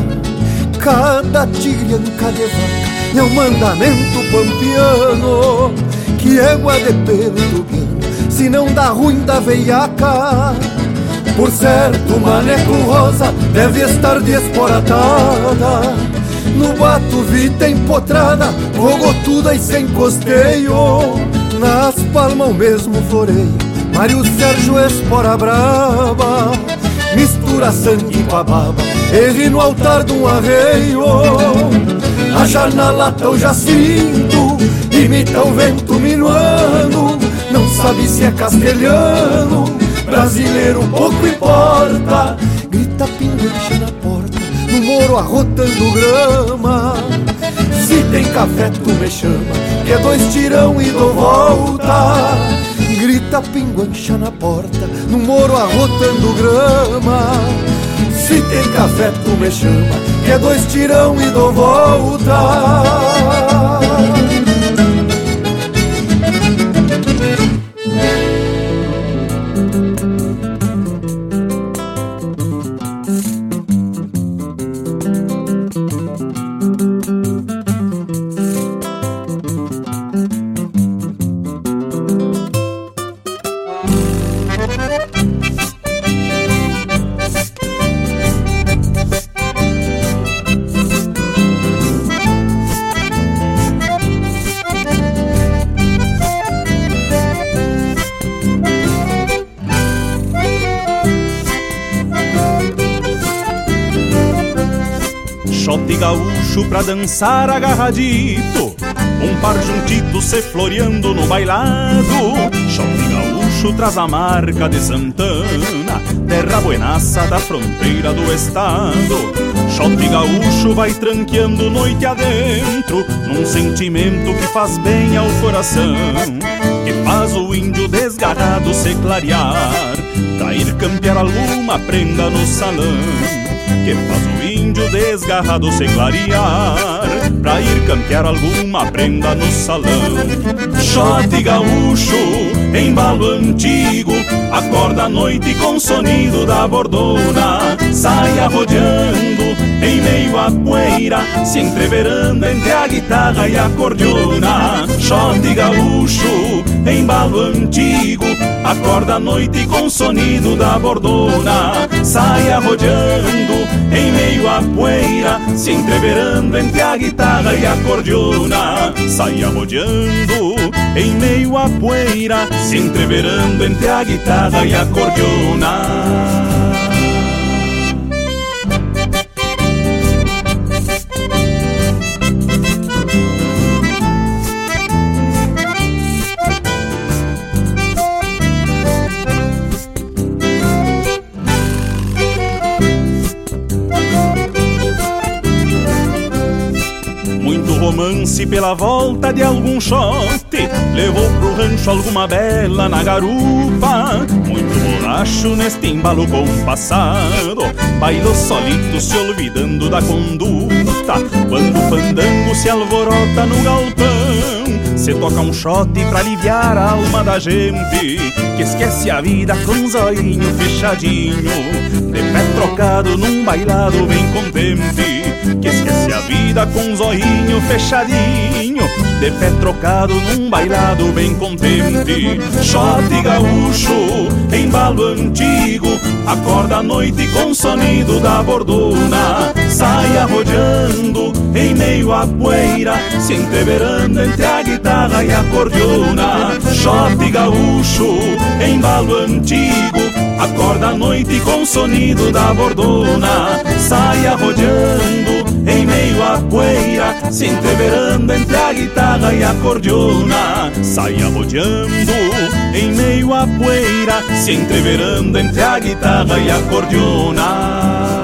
Cada tigrianca de vaca É um mandamento pampiano Que égua de pelo tubiano Se não dá ruim da veiaca. Por certo, maneco rosa deve estar desporatada No bato vita empotrada, rogotuda e sem costeio Nas palmas o mesmo floreio, Mário Sérgio espora brava Mistura sangue com a baba, erre no altar de um arreio A na lata o jacinto, imita o vento minuano. Não sabe se é castelhano Brasileiro pouco importa. Grita pinguiche na porta No moro arrotando grama. Se tem café tu me chama Que dois tirão e dou volta. Grita pinguancha na porta No moro arrotando grama. Se tem café tu me chama Que é dois tirão e dou volta dançar agarradito Um par juntito se floreando no bailado. Shopping gaúcho traz a marca de Santana Terra buenaça da fronteira do estado. Shopping gaúcho vai tranqueando noite adentro Num sentimento que faz bem ao coração Que faz o índio desgarrado se clarear Cair campear alguma prenda no salão que faz o índio desgarrado se clarear Pra ir campear alguma prenda no salão. Shot gaúcho, embalo antigo Acorda à noite com o sonido da bordona. Sai arrodeando em meio à poeira Se entreverando entre a guitarra e a cordiona Shot gaúcho, embalo antigo Acorda à noite com o sonido da bordona. Sai arrodeando em meio à poeira Se entreverando entre a guitarra e a cordiona. Sai arrodeando em meio à poeira Se entreverando entre a guitarra e a cordiona pela volta de algum shot Levou pro rancho alguma bela na garupa. Muito bolacho neste embalo compassado Bailou solito se olvidando da conduta. Quando o fandango se alvorota no galpão Toca um shot pra aliviar a alma da gente Que esquece a vida com um zoinho fechadinho De pé trocado num bailado bem contente Que esquece a vida com um zoinho fechadinho De pé trocado num bailado bem contente. Shot gaúcho, embalo antigo Acorda à noite com o sonido da bordona Sai arrodeando em meio à poeira Se entreverando entre a guitarra e a cordiona Shot gaúcho, embalo antigo Acorda à noite com o sonido da bordona Sai arrodeando em meio à poeira Se entreverando entre a guitarra e a cordiona Sai arrodeando em meio à poeira Se entreverando entre a guitarra e a cordiona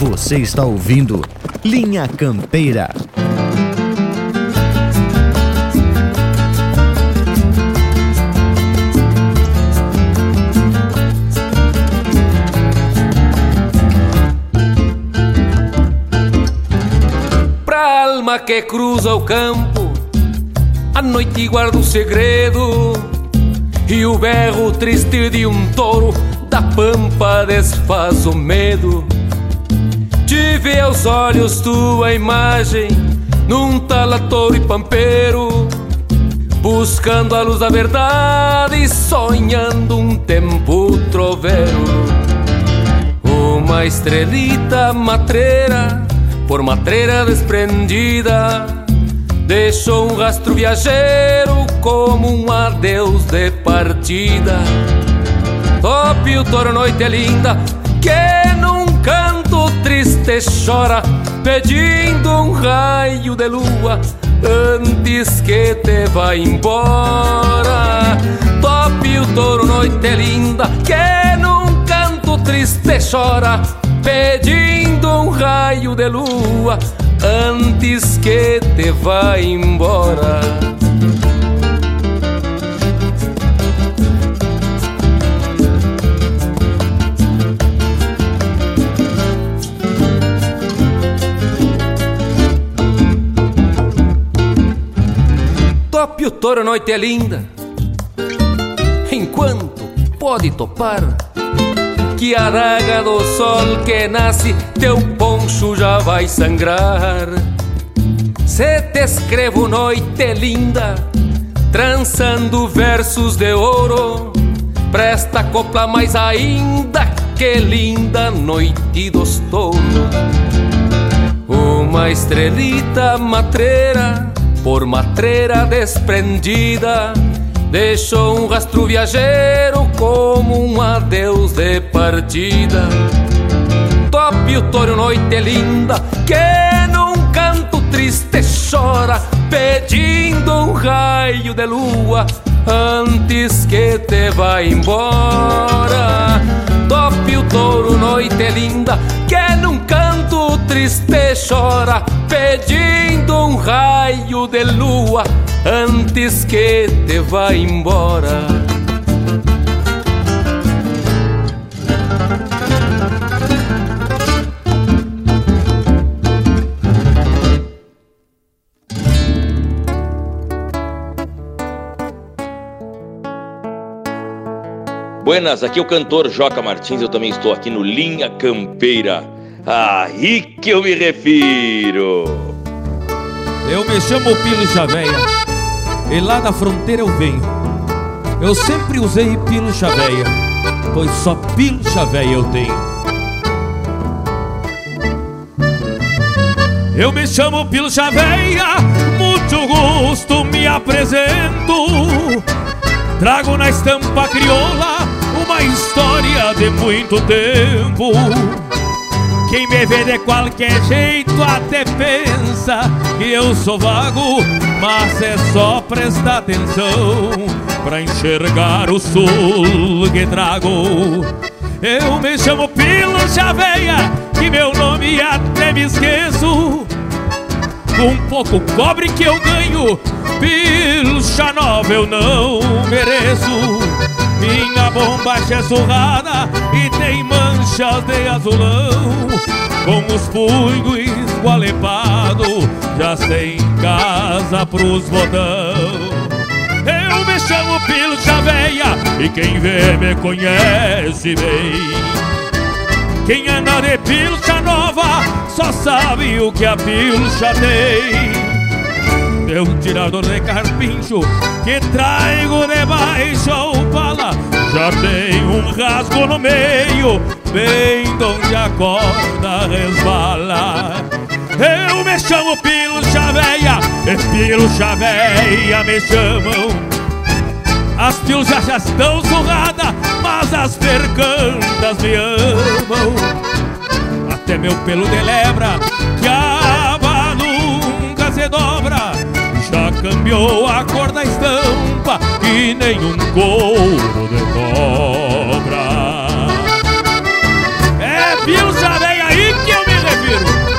Você está ouvindo Linha Campeira. Que cruza o campo, a noite guarda o segredo, e o berro triste de um touro da pampa desfaz o medo. Tive aos olhos tua imagem num talatouro e pampeiro, buscando a luz da verdade e sonhando um tempo troveiro. Uma estrelita matreira, por matreira desprendida, deixou um rastro viajeiro como um adeus de partida. Tope o toro, noite é linda, que num canto triste chora, pedindo um raio de lua antes que te vá embora. Tope o toro, noite é linda, que num canto triste chora, pedindo um raio de lua antes que te vá embora. Tope o touro, noite é linda. Enquanto pode topar, que a daga do sol que nasce, teu poncho já vai sangrar. Se te escrevo, noite linda, trançando versos de ouro, presta copla mais ainda que linda noite dos touros. Uma estrelita matreira por matreira desprendida, deixou um rastro viajeiro como um adeus de partida. Tope o touro, noite linda, que num canto triste chora, pedindo um raio de lua antes que te vá embora. Tope o touro, noite linda, que num canto triste chora, pedindo um raio de lua antes que te vá embora. Buenas, aqui é o cantor Joca Martins, eu também estou aqui no Linha Campeira. Aí que eu me refiro. Eu me chamo Pilo Chaveia e lá da fronteira eu venho. Eu sempre usei Pilo Chaveia, pois só Pilo Chaveia eu tenho. Eu me chamo Pilo Chaveia, muito gosto me apresento. Trago na estampa crioula uma história de muito tempo. Quem me vê de qualquer jeito até pensa que eu sou vago, mas é só prestar atenção pra enxergar o sul que trago. Eu me chamo Pilo Chaveia, que meu nome até me esqueço. Com pouco cobre que eu ganho, pilcha nova eu não mereço. Minha bombacha é surrada e tem manchas de azulão. Com os punhos esgualepados já sem casa pros botão. Eu me chamo Pilcha Veia e quem vê me conhece bem. Quem anda de pilcha nova só sabe o que a pilcha tem meu tirador de carpincho que traigo debaixo ao pala já tem um rasgo no meio, bem onde a corda resbala. Eu me chamo Pilcha Véia, e Pilcha Véia me chamam. As pilchas já estão surradas, mas as percantas me amam. Até meu pelo de lebra, que a aba nunca se dobra cambiou a cor da estampa e nenhum couro de cobra. É pilcha véia aí que eu me refiro.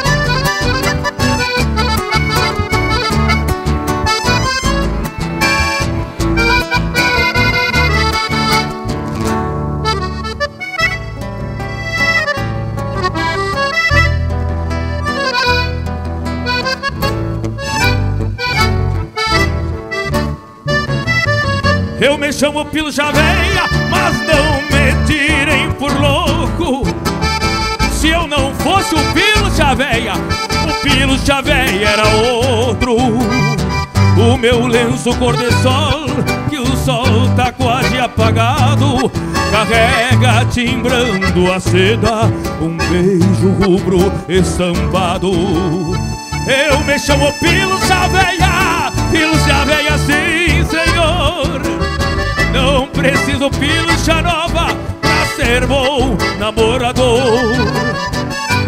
Eu me chamo Pilcha Veia, mas não me tirem por louco. Se eu não fosse o Pilcha Veia, o Pilcha Veia era outro. O meu lenço cor de sol, que o sol tá quase apagado, carrega timbrando a seda um beijo rubro estampado. Eu me chamo Pilcha Veia, Pilcha Veia sim, senhor. Não preciso pilcha nova pra ser bom namorador.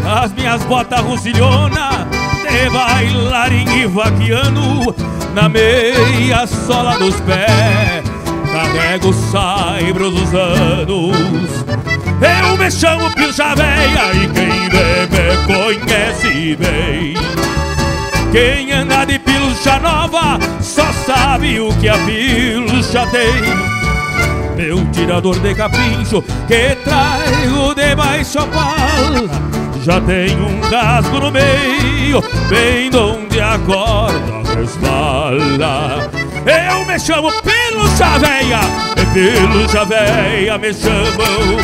As minhas botas russilhona de bailarim e vaquiano na meia sola dos pés. Carrego os saibros dos anos. Eu me chamo Pilcha Veia e quem vê me conhece bem. Quem anda de pilcha nova só sabe o que a pilcha tem. Meu tirador de capincho que traigo debaixo a pala Já tem um casco no meio, bem onde a corda resbala Eu me chamo Pilcha Veia, e Pilcha Veia me chamam.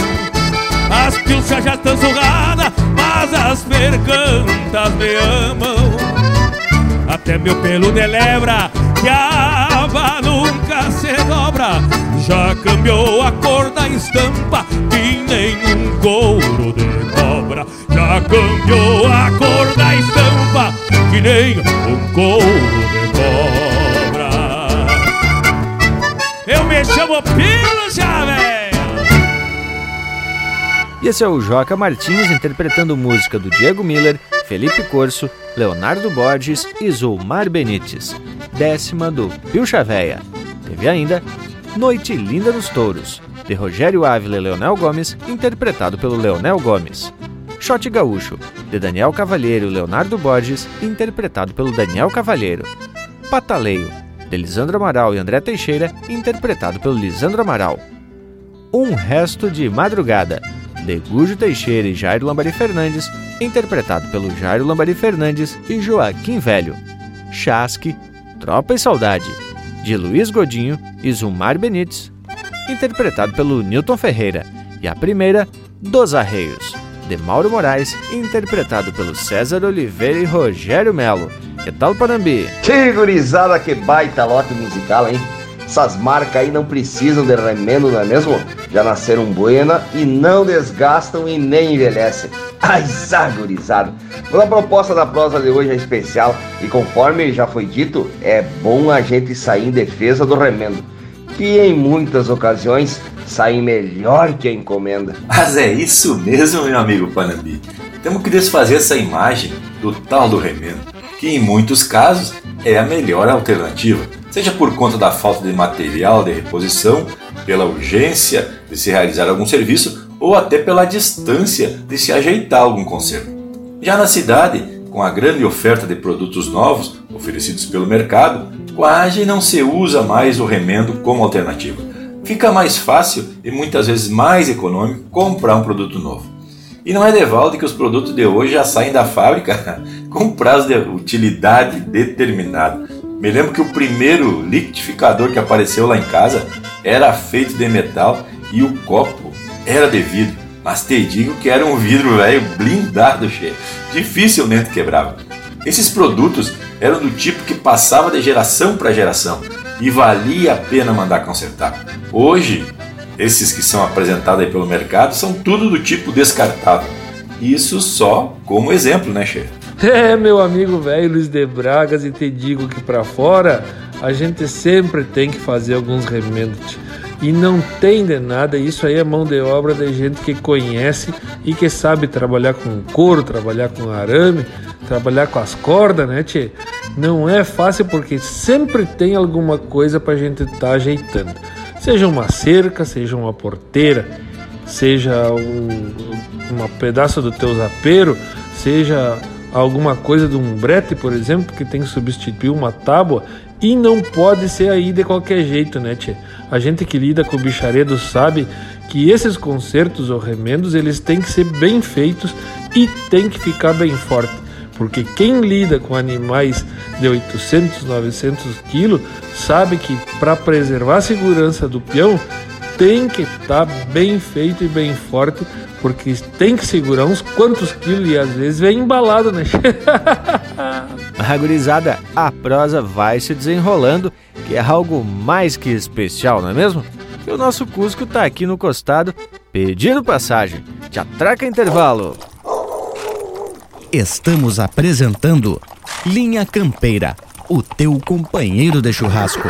As pilchas já estão surradas, mas as percantas me amam até meu pelo de lebra que a aba nunca se dobra. Já cambiou a cor da estampa que nem um couro de cobra. Já cambiou a cor da estampa que nem um couro de cobra. Eu me chamo Pilcha, velho E esse é o Joca Martins interpretando música do Diego Miller, Felipe Corso, Leonardo Borges e Zulmar Benites, décima do Pilcha Véia. Teve ainda Noite Linda nos Touros, de Rogério Ávila e Leonel Gomes, interpretado pelo Leonel Gomes. Shot Gaúcho, de Daniel Cavalheiro e Leonardo Borges, interpretado pelo Daniel Cavalheiro. Pataleio, de Lisandro Amaral e André Teixeira, interpretado pelo Lisandro Amaral. Um Resto de Madrugada, de Gujo Teixeira e Jairo Lambari Fernandes, interpretado pelo Jairo Lambari Fernandes e Joaquim Velho. Chasque, Tropa e Saudade, de Luiz Godinho e Zumar Benites, interpretado pelo Newton Ferreira. E a primeira, Dos Arreios, de Mauro Moraes, interpretado pelo César Oliveira e Rogério Melo. Que tal, Panambi? Que gurizada, que baita lote musical, hein? Essas marcas aí não precisam de remendo, não é mesmo? Já nasceram buena e não desgastam e nem envelhecem. Ai, sagurizado! Mas a proposta da prosa de hoje é especial e conforme já foi dito, é bom a gente sair em defesa do remendo, que em muitas ocasiões sai melhor que a encomenda. Mas é isso mesmo, meu amigo Panambi. Temos que desfazer essa imagem do tal do remendo, que em muitos casos é a melhor alternativa seja por conta da falta de material de reposição, pela urgência de se realizar algum serviço ou até pela distância de se ajeitar algum conserto. Já na cidade, com a grande oferta de produtos novos oferecidos pelo mercado, quase não se usa mais o remendo como alternativa. Fica mais fácil e muitas vezes mais econômico comprar um produto novo. E não é de valde que os produtos de hoje já saem da fábrica com prazo de utilidade determinado. Me lembro que o primeiro liquidificador que apareceu lá em casa era feito de metal e o copo era de vidro. Mas te digo que era um vidro velho blindado, cheio. Dificilmente quebrava. Esses produtos eram do tipo que passava de geração para geração e valia a pena mandar consertar. Hoje, esses que são apresentados aí pelo mercado são tudo do tipo descartável. Isso só como exemplo, né, chefe? É, meu amigo velho Luiz de Bragas, e te digo que para fora a gente sempre tem que fazer alguns remendos. E não tem de nada, isso aí é mão de obra de gente que conhece e que sabe trabalhar com couro, trabalhar com arame, trabalhar com as cordas, né, tchê? Não é fácil porque sempre tem alguma coisa pra gente estar tá ajeitando. Seja uma cerca, seja uma porteira, seja um, um pedaço do teu zapero, seja alguma coisa de um brete, por exemplo, que tem que substituir uma tábua e não pode ser aí de qualquer jeito, né, tchê? A gente que lida com o bicharedo sabe que esses concertos ou remendos, eles têm que ser bem feitos e tem que ficar bem forte. porque quem lida com animais de 800, 900 quilos sabe que para preservar a segurança do peão tem que estar tá bem feito e bem forte, porque tem que segurar uns quantos quilos e às vezes vem embalado, né? Agorizada, a prosa vai se desenrolando, que é algo mais que especial, não é mesmo? E o nosso Cusco tá aqui no costado, pedindo passagem. Te atraca intervalo. Estamos apresentando Linha Campeira, o teu companheiro de churrasco.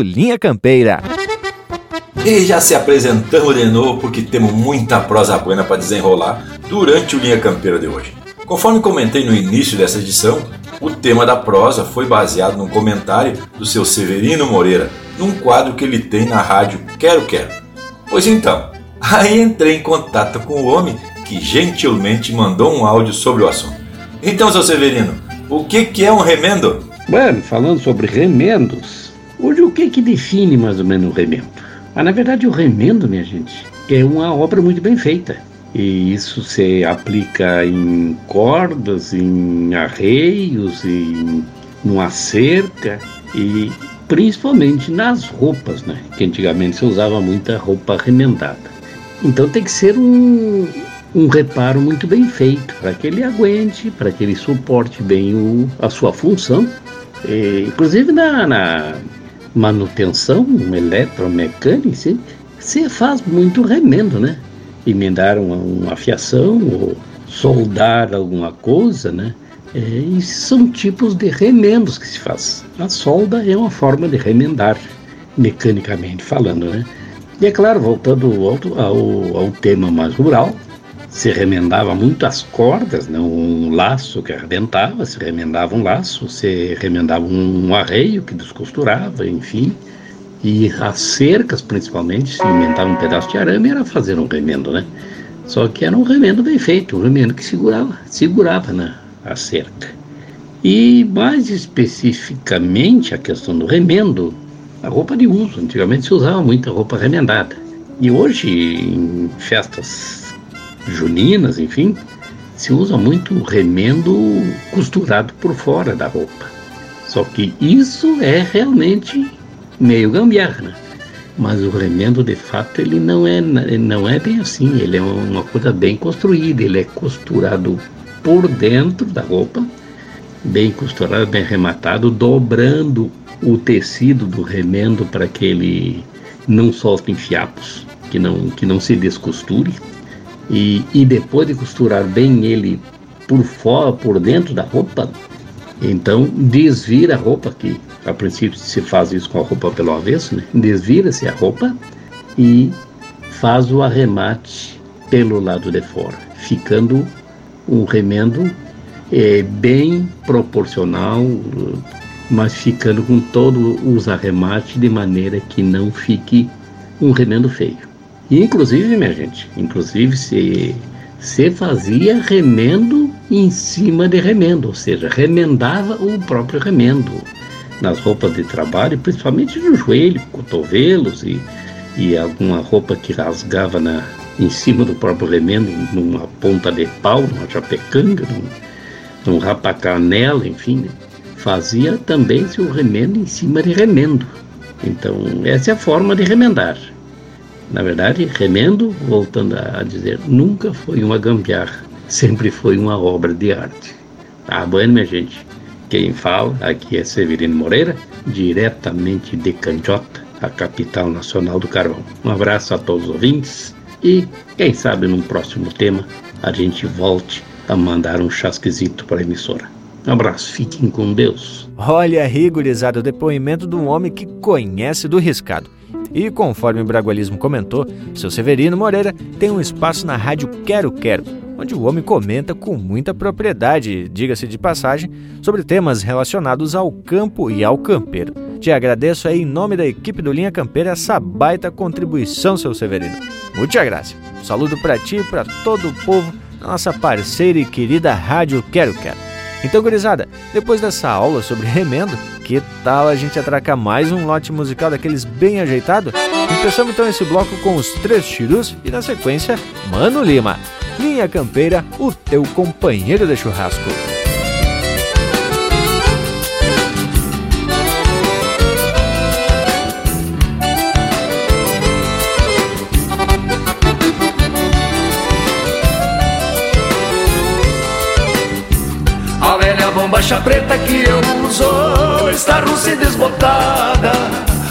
Linha Campeira. E já se apresentamos de novo porque temos muita prosa buena para desenrolar durante o Linha Campeira de hoje. Conforme comentei no início dessa edição, o tema da prosa foi baseado num comentário do seu Severino Moreira, num quadro que ele tem na rádio Quero Quero. Pois então, aí entrei em contato com o homem que gentilmente mandou um áudio sobre o assunto. Então, seu Severino, o que, que é um remendo? Bueno, falando sobre remendos, Hoje, o que, que define mais ou menos o remendo? Mas, na verdade, o remendo, minha gente, é uma obra muito bem feita. E isso se aplica em cordas, em arreios, em numa cerca e principalmente nas roupas, né? Que antigamente se usava muita roupa remendada. Então tem que ser um, um reparo muito bem feito para que ele aguente, para que ele suporte bem o, a sua função. E, inclusive na, na manutenção eletromecânica, você faz muito remendo, né? Emendar uma, uma fiação ou soldar alguma coisa, né? É, e são tipos de remendos que se faz. A solda é uma forma de remendar, mecanicamente falando, né? E é claro, voltando ao, ao, ao tema mais rural, se remendava muito as cordas, né? um laço que arrebentava, se remendava um laço, se remendava um arreio que descosturava, enfim. E as cercas, principalmente, se inventava um pedaço de arame, era fazer um remendo, né? Só que era um remendo bem feito, um remendo que segurava, segurava né, a cerca. E mais especificamente a questão do remendo, a roupa de uso. Antigamente se usava muita roupa remendada. E hoje, em festas juninas, enfim, se usa muito remendo costurado por fora da roupa. Só que isso é realmente meio gambiarra, né? Mas o remendo, de fato, ele não é, não é bem assim. Ele é uma coisa bem construída. Ele é costurado por dentro da roupa, bem costurado, bem rematado, dobrando o tecido do remendo para que ele não solte em fiapos, que não, que não se descosture e, e depois de costurar bem ele por fora, por dentro da roupa, então desvira a roupa, que a princípio se faz isso com a roupa pelo avesso, né? desvira-se a roupa e faz o arremate pelo lado de fora, ficando um remendo é, bem proporcional, mas ficando com todos os arremates de maneira que não fique um remendo feio. Inclusive, minha gente, inclusive se, se fazia remendo em cima de remendo, ou seja, remendava o próprio remendo nas roupas de trabalho, principalmente no joelho, cotovelos e, e alguma roupa que rasgava na, em cima do próprio remendo, numa ponta de pau, numa chapecanga, num, num rapacanela, enfim, né? fazia também seu remendo em cima de remendo. Então, essa é a forma de remendar. Na verdade, remendo, voltando a dizer, nunca foi uma gambiarra, sempre foi uma obra de arte. Tá bueno, minha gente? Quem fala aqui é Severino Moreira, diretamente de Canjota, a capital nacional do carvão. Um abraço a todos os ouvintes e, quem sabe, num próximo tema a gente volte a mandar um chasquezito para a emissora. Um abraço, fiquem com Deus. Olha, rigorizado o depoimento de um homem que conhece do riscado e conforme o Bragualismo comentou, seu Severino Moreira tem um espaço na rádio Quero Quero, onde o homem comenta com muita propriedade, diga-se de passagem, sobre temas relacionados ao campo e ao campeiro. Te agradeço aí em nome da equipe do Linha Campeira essa baita contribuição, seu Severino. Muita graça. Um saludo para ti e para todo o povo nossa parceira e querida Rádio Quero Quero. Então, gurizada, depois dessa aula sobre remendo, que tal a gente atracar mais um lote musical daqueles bem ajeitado? Começamos então esse bloco com os Três Chirus e na sequência, Mano Lima. Linha Campeira, o teu companheiro de churrasco. A bombacha preta que eu uso está russa e desbotada.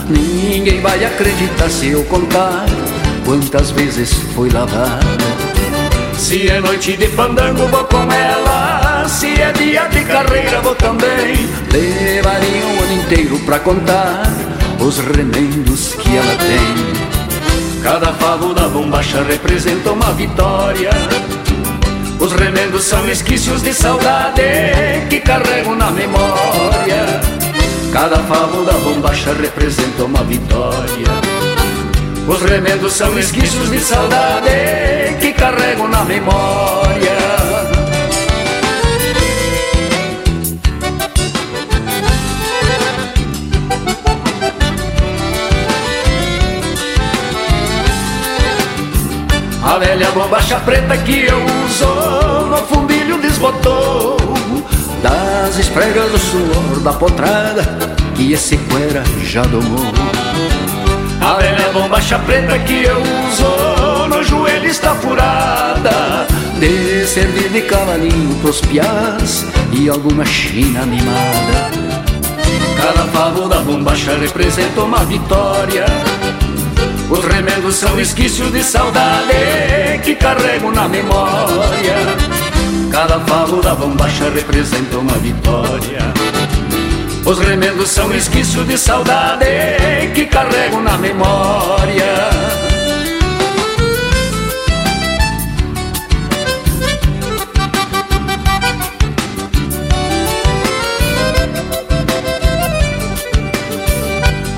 Ninguém vai acreditar se eu contar quantas vezes foi lavada. Se é noite de fandango, vou com ela. Se é dia de carreira, vou também. Levaria um ano inteiro pra contar os remendos que ela tem. Cada favo da bombacha representa uma vitória. Os remendos são esquícios de saudade que carrego na memória. Cada favo da bombacha representa uma vitória. Os remendos são esquícios de saudade que carrego na memória. A velha bombacha preta que eu uso no fundilho desbotou. Das espregas do suor da potrada que esse cuera já domou. A velha bombacha preta que eu uso no joelho está furada. De servir de cavalinho pros piás e alguma china animada Cada favo da bombacha representa uma vitória. Os remendos são esquícios de saudade que carrego na memória. Cada favo da bombacha representa uma vitória. Os remendos são esquícios de saudade que carrego na memória.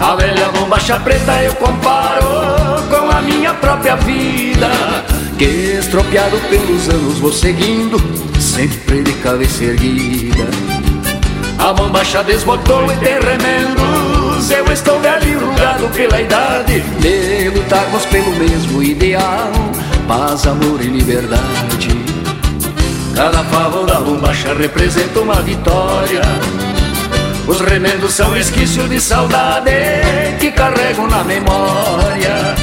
A velha bombacha preta eu comparo com a minha própria vida Que estropiado pelos anos vou seguindo Sempre de cabeça erguida. A bombacha desbotou e tem remendos. Eu estou velho enrugado pela idade De lutarmos pelo mesmo ideal. Paz, amor e liberdade. Cada favo da bombacha representa uma vitória. Os remendos são esquício de saudade que carrego na memória.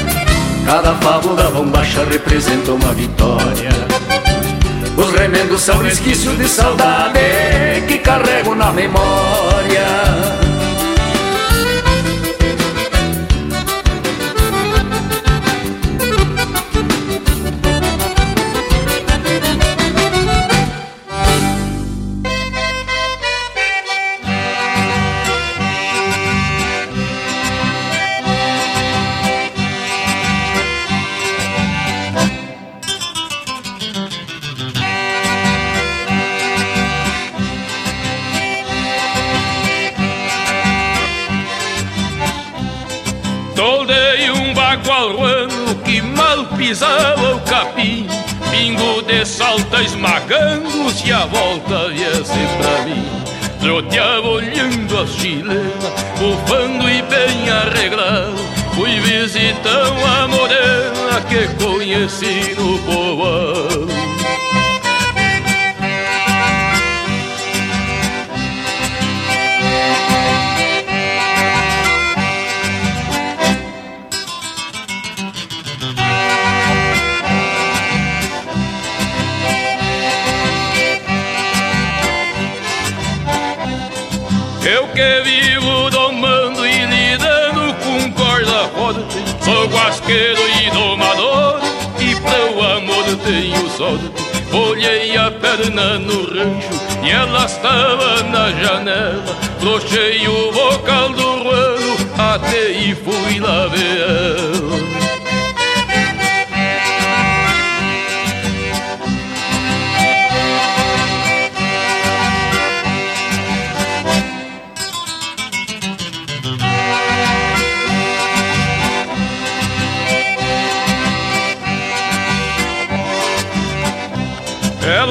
Cada da bombacha representa uma vitória. Os remendos são esquício de saudade que carrego na memória. Salta esmagando se a volta viesse pra mim. Troteava olhando a chilena, bufando e bem arreglado. Fui visitar uma morena que conheci no povoado Sou guasqueiro e domador E pra o amor tenho sorte Olhei a perna no rancho E ela estava na janela. Brochei o vocal do ruano Até e fui lá ver ela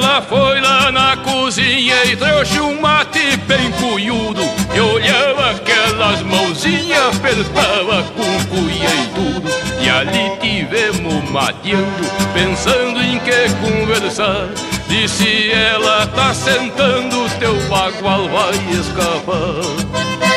Ela foi lá na cozinha e trouxe um mate bem cunhudo E olhava aquelas mãozinhas, apertava com cuia e tudo. E ali tivemos mateando, pensando em que conversar. Disse ela, tá sentando, teu bagual vai escapar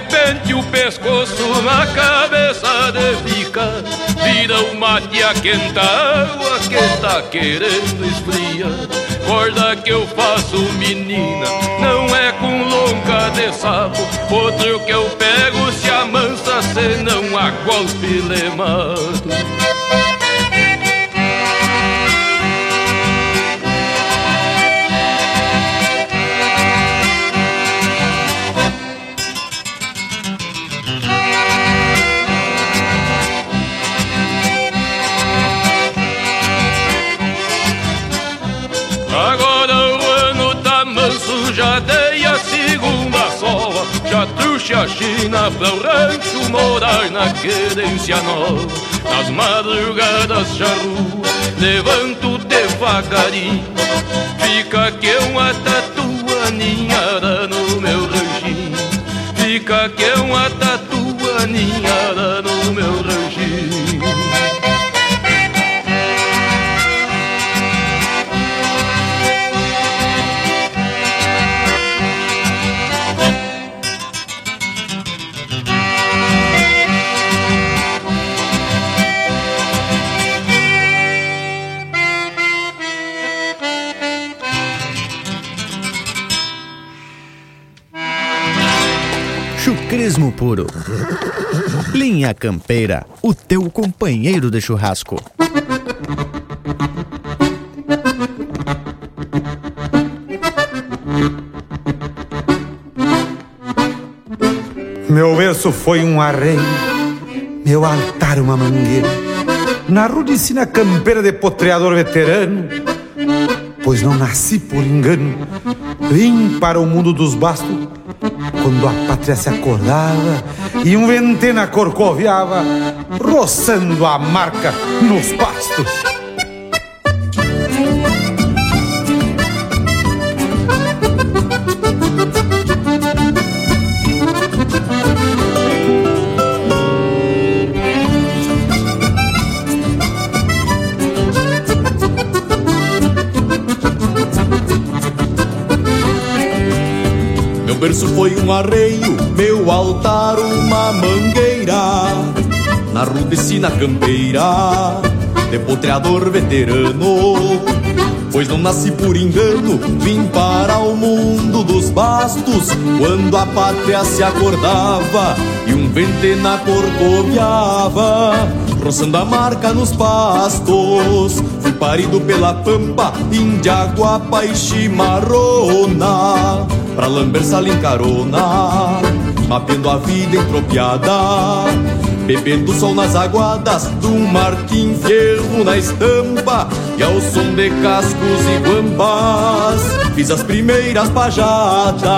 repente o pescoço na cabeça de fica. Vira o mate a quenta água que tá querendo esfriar Corda que eu faço menina, não é com longa de sapo. Outro que eu pego se amansa, senão a golpe le para o rancho morar na querência nova. Nas madrugadas charrua, levanto devagarinho. Fica aqui uma tatua ninhada no meu ranchinho. Fica aqui uma tatua ninhada no meu ranchinho. Chucrismo puro. Linha Campeira, o teu companheiro de churrasco. Meu verso foi um arreio, meu altar uma mangueira. Na rudicina campeira de potreador veterano, pois não nasci por engano. Vim para o mundo dos bastos quando a pátria se acordava e um ventena corcoviava, roçando a marca nos pastos. Berço foi um arreio, meu altar uma mangueira. Na rudecina campeira, depotreador veterano. Pois não nasci por engano, vim para o mundo dos bastos. Quando a pátria se acordava e um ventena corcoviava, roçando a marca nos pastos. Fui parido pela pampa, Indiaguapa e chimarrona pra lamber sala em carona, mapeando a vida entropiada, bebendo sol nas aguadas do Martim Fierro na estampa, e ao som de cascos e guambás, fiz as primeiras pajadas.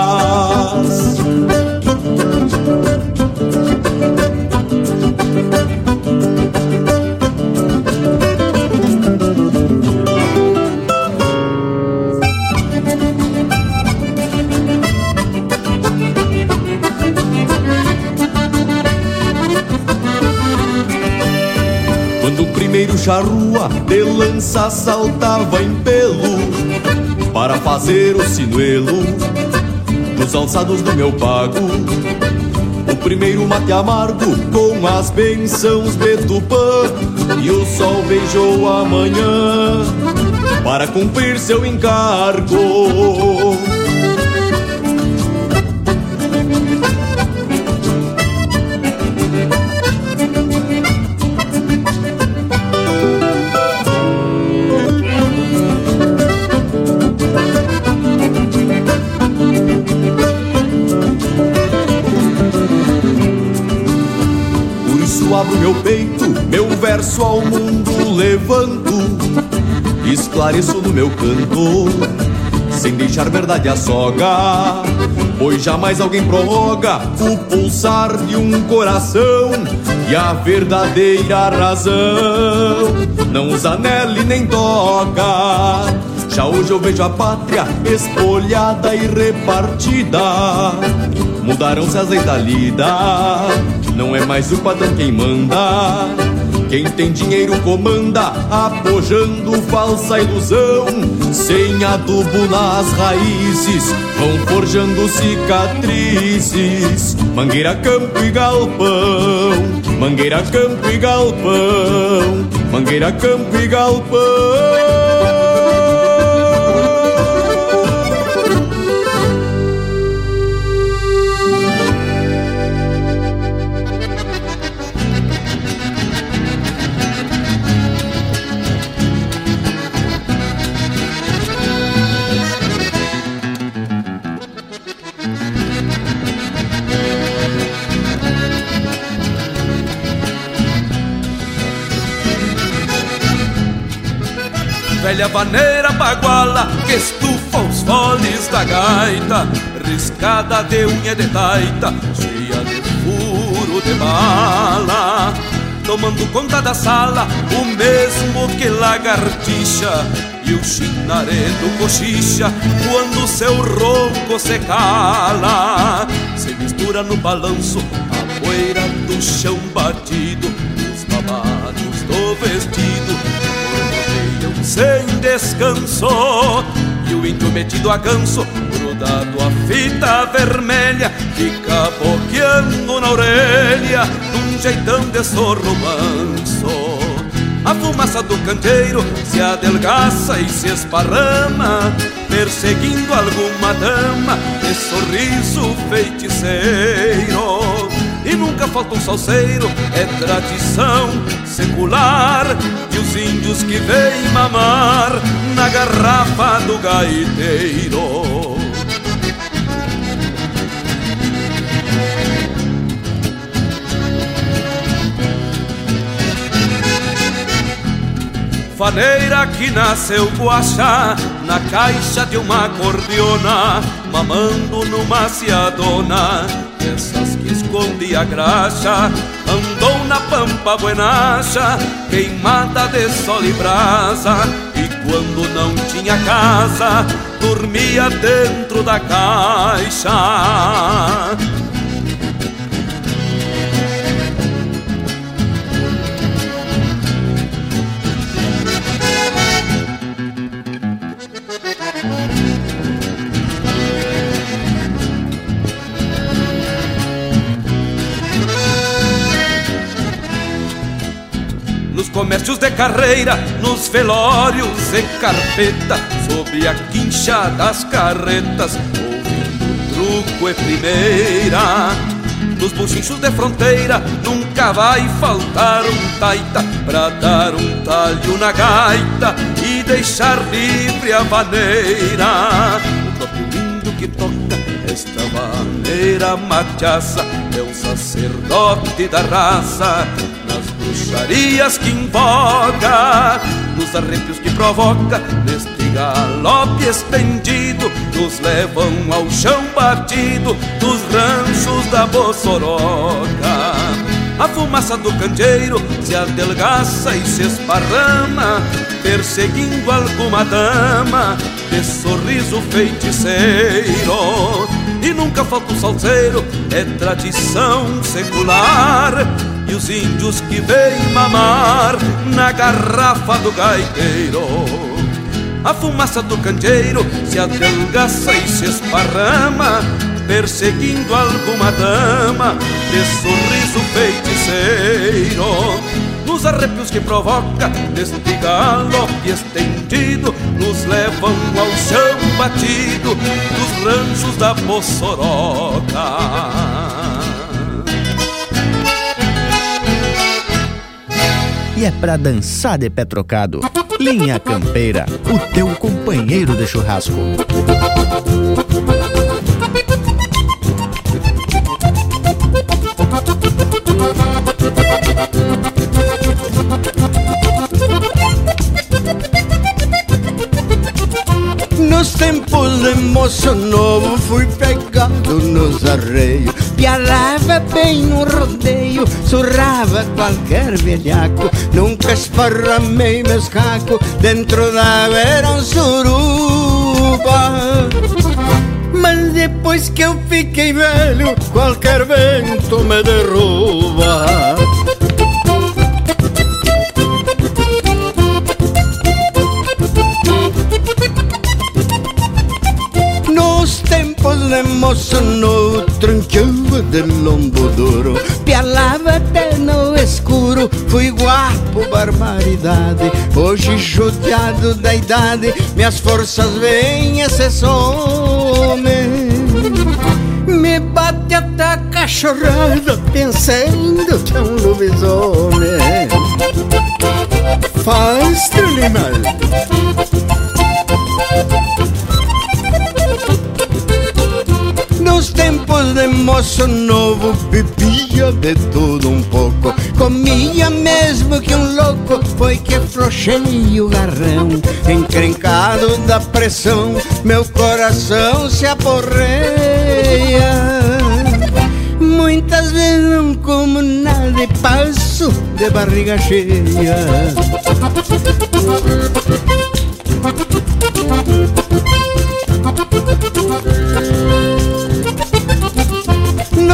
Primeiro charrua de lança saltava em pelo para fazer o sinuelo dos alçados do meu pago. O primeiro mate amargo com as bênçãos de Tupã e o sol beijou a manhã para cumprir seu encargo. Verso ao mundo levanto, esclareço no meu canto, sem deixar verdade a soga, pois jamais alguém prorroga o pulsar de um coração e a verdadeira razão não usa nele nem toca. Já hoje eu vejo a pátria espolhada e repartida. Mudaram-se as leis da lida, não é mais o padrão quem manda. Quem tem dinheiro comanda, apojando falsa ilusão. Sem adubo nas raízes, vão forjando cicatrizes. Mangueira, campo e galpão, mangueira, campo e galpão, mangueira, campo e galpão. Velha vaneira baguala que estufa os foles da gaita, riscada de unha de taita, cheia de furo de bala. Tomando conta da sala, o mesmo que lagartixa e o chinaredo cochicha quando seu ronco se cala. Se mistura no balanço a poeira do chão batido, descanso E o índio metido a ganso Grudado a fita vermelha Fica boqueando na orelha Num jeitão de sorro manso a fumaça do canteiro se adelgaça e se esparrama, perseguindo alguma dama de sorriso feiticeiro. E nunca falta um salseiro, é tradição secular. E os índios que vêm mamar na garrafa do gaiteiro. Faneira que nasceu guaxá na caixa de uma cordiona, mamando numa ciadona, que esconde a graxa. Andou na pampa buenacha, queimada de sol e brasa, e quando não tinha casa, dormia dentro da caixa. Comércios de carreira, nos velórios e carpeta, sobre a quincha das carretas, ouvindo truco e primeira. Nos buchinchos de fronteira nunca vai faltar um taita pra dar um talho na gaita e deixar livre a vaneira. O próprio lindo que toca esta maneira machaça é um sacerdote da raça bruxarias que invoca, nos arrepios que provoca, neste galope estendido, nos levam ao chão batido dos ranchos da Bossoroca. A fumaça do candeeiro se adelgaça e se esparrama, perseguindo alguma dama de sorriso feiticeiro. E nunca falta um salseiro, é tradição secular e os índios que vêm mamar na garrafa do gaiteiro. A fumaça do candeeiro se adelgaça e se esparrama, perseguindo alguma dama de sorriso feiticeiro. Nos arrepios que provoca, neste galope estendido, nos levam ao chão batido dos ranchos da Bossoroca. e é pra dançar de pé trocado. Linha Campeira, o teu companheiro de churrasco. Moço novo fui pegado nos arreios. Pialava bem no rodeio, surrava qualquer velhaco. Nunca esparramei meus cacos, dentro d'água era um suruba. Mas depois que eu fiquei velho, qualquer vento me derruba no tranquilo de lombo duro. Pialava até no escuro, fui guapo, barbaridade. Hoje judiado da idade, minhas forças vêm esse some Me bate até a cachorrada, pensando que é um lobisomem. Faz, animal Nos tempos de moço novo bebia de tudo um pouco. Comia mesmo que um louco Foi que afrouxei o garrão. Encrencado da pressão Meu coração se aporreia. Muitas vezes não como nada e passo de barriga cheia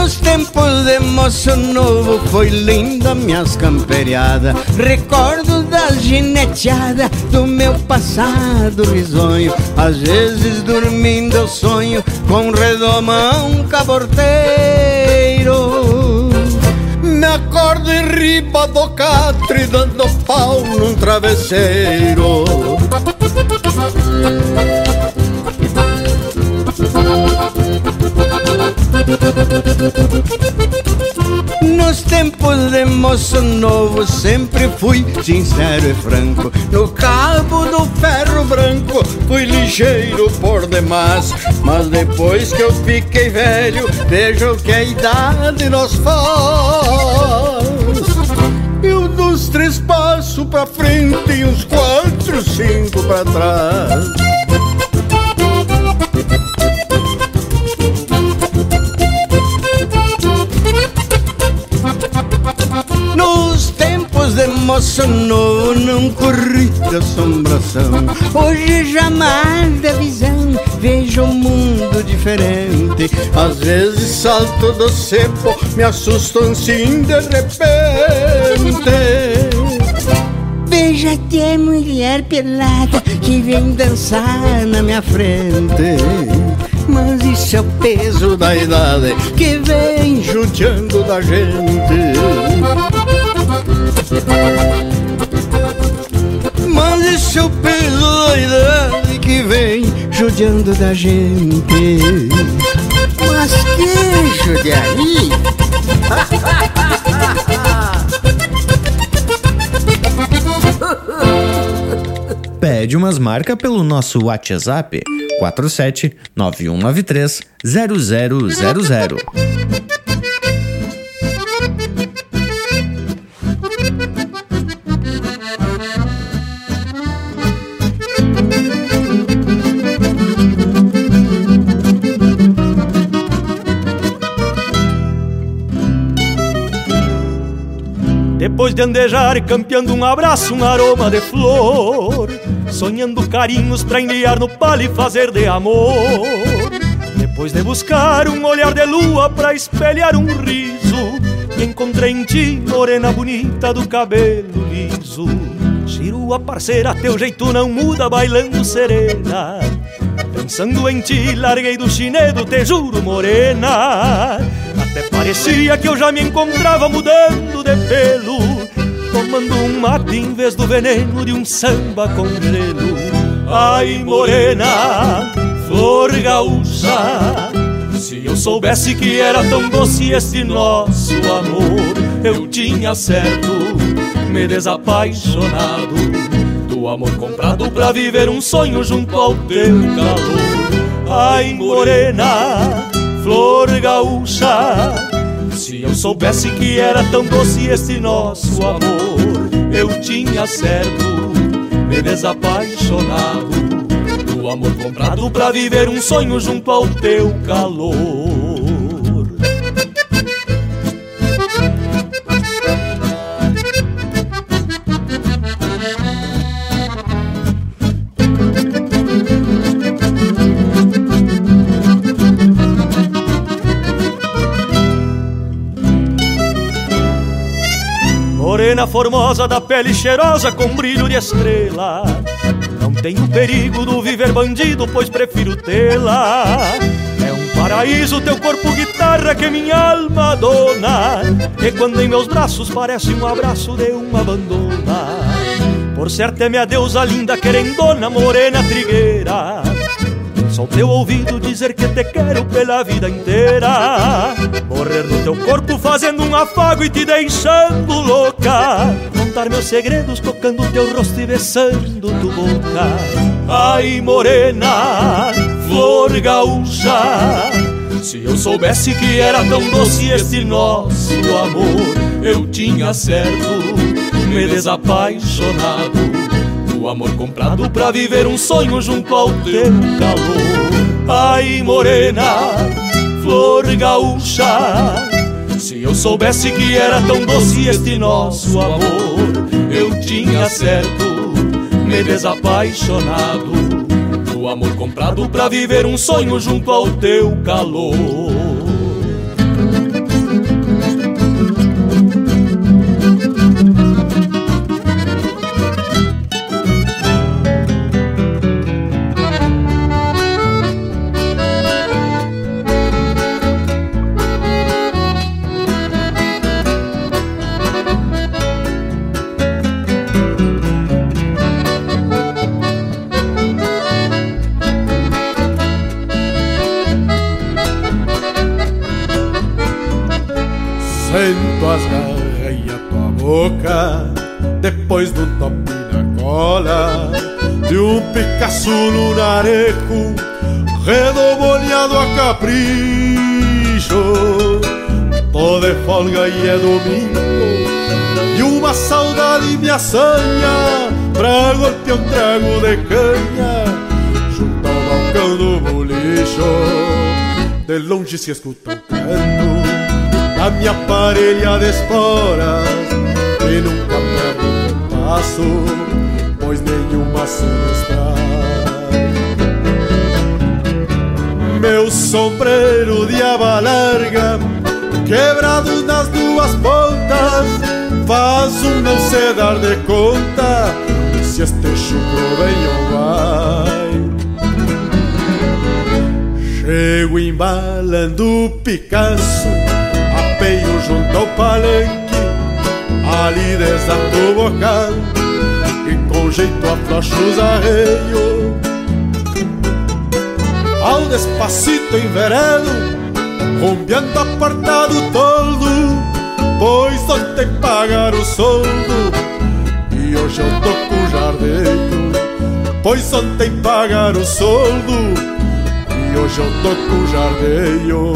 Nos tempos de moço novo foi linda minhas camperiadas. Recordo das gineteadas do meu passado risonho. Às vezes dormindo eu sonho com redomão caborteiro. Me acordo em riba do catre dando pau num travesseiro Nos tempos de moço novo sempre fui sincero e franco. No cabo do ferro branco fui ligeiro por demais. Mas depois que eu fiquei velho vejo que a idade nos faz. Eu dos três passos pra frente e uns quatro, cinco pra trás moço novo não corri de assombração. Hoje jamais da visão vejo um mundo diferente. Às vezes salto do cepo, me assusto assim de repente. Veja até mulher pelada que vem dançar na minha frente. Mas isso é o peso da idade que vem judiando da gente. Mas isso o peso da idade que vem judiando da gente. Mas que judiaria! Pede umas marcas pelo nosso WhatsApp 47 9193 0000. De andejar campeando um abraço, um aroma de flor. Sonhando carinhos pra enviar no palho e fazer de amor. Depois de buscar um olhar de lua pra espelhar um riso Me encontrei em ti, morena bonita do cabelo liso. Chirua parceira, teu jeito não muda, bailando serena. Pensando em ti, larguei do chinedo, te juro, morena Até parecia que eu já me encontrava mudando de pelo Tomando um mate em vez do veneno de um samba com gelo. Ai, morena, flor gaúcha Se eu soubesse que era tão doce este nosso amor Eu tinha certo, me desapaixonado Do amor comprado pra viver um sonho junto ao teu calor. Ai, morena, flor gaúcha se eu soubesse que era tão doce esse nosso amor, eu tinha certo me desapaixonado do amor comprado pra viver um sonho junto ao teu calor. Morena formosa da pele cheirosa com brilho de estrela. Não tenho perigo do viver bandido, pois prefiro tê-la. É um paraíso teu corpo guitarra que minha alma dona E quando em meus braços parece um abraço de uma abandona. Por certo é minha deusa linda querendona, morena trigueira só teu ouvido dizer que te quero pela vida inteira. Morrer no teu corpo fazendo um afago e te deixando louca. Contar meus segredos tocando teu rosto e besando tu boca. Ai morena, flor gaúcha Se eu soubesse que era tão doce este nosso amor Eu tinha certo me desapaixonado amor comprado pra viver um sonho junto ao teu calor. Ai, morena, flor gaúcha, se eu soubesse que era tão doce este nosso amor, eu tinha certo me desapaixonado. O amor comprado pra viver um sonho junto ao teu calor. E é domingo E uma saudade me assanha Pra golpear um trago de canha Junto ao balcão do bolicho. De longe se escuta um canto a minha parelha de esporas E nunca perde o passo Pois nenhuma se Meu sombreiro de aba larga Quebrado nas duas pontas Faz um não se dar de conta Se este chucro vem ou vai. Chego embalando o Picasso apeio junto ao palenque Ali desato o bocal E com jeito aflocho os arreios. Ao despacito enveredo Rumbeando apartado toldo Pois ontem pagar o soldo. E hoje eu tô com jardeio Pois ontem pagar o soldo. E hoje eu tô com jardeio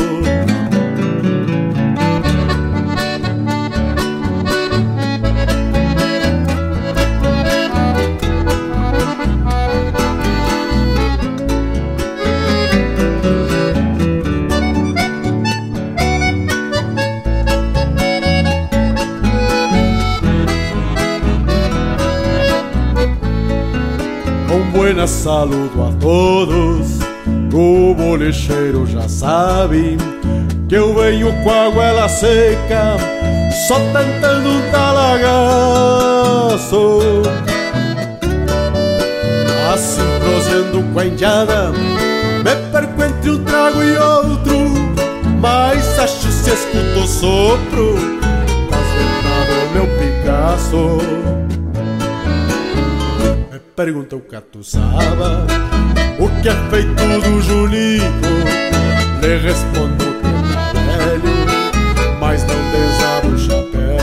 saludo a todos. O bolicheiro já sabe Que eu venho com a goela seca Só tentando um talagaço Assim prosendo com a indiada Me perco entre um trago e outro. Mas acho se escuto sopro vendadas meu Picasso Pergunta o catuçaba O que é feito do Julico Lhe respondo que tá velho Mas não desaba o chapéu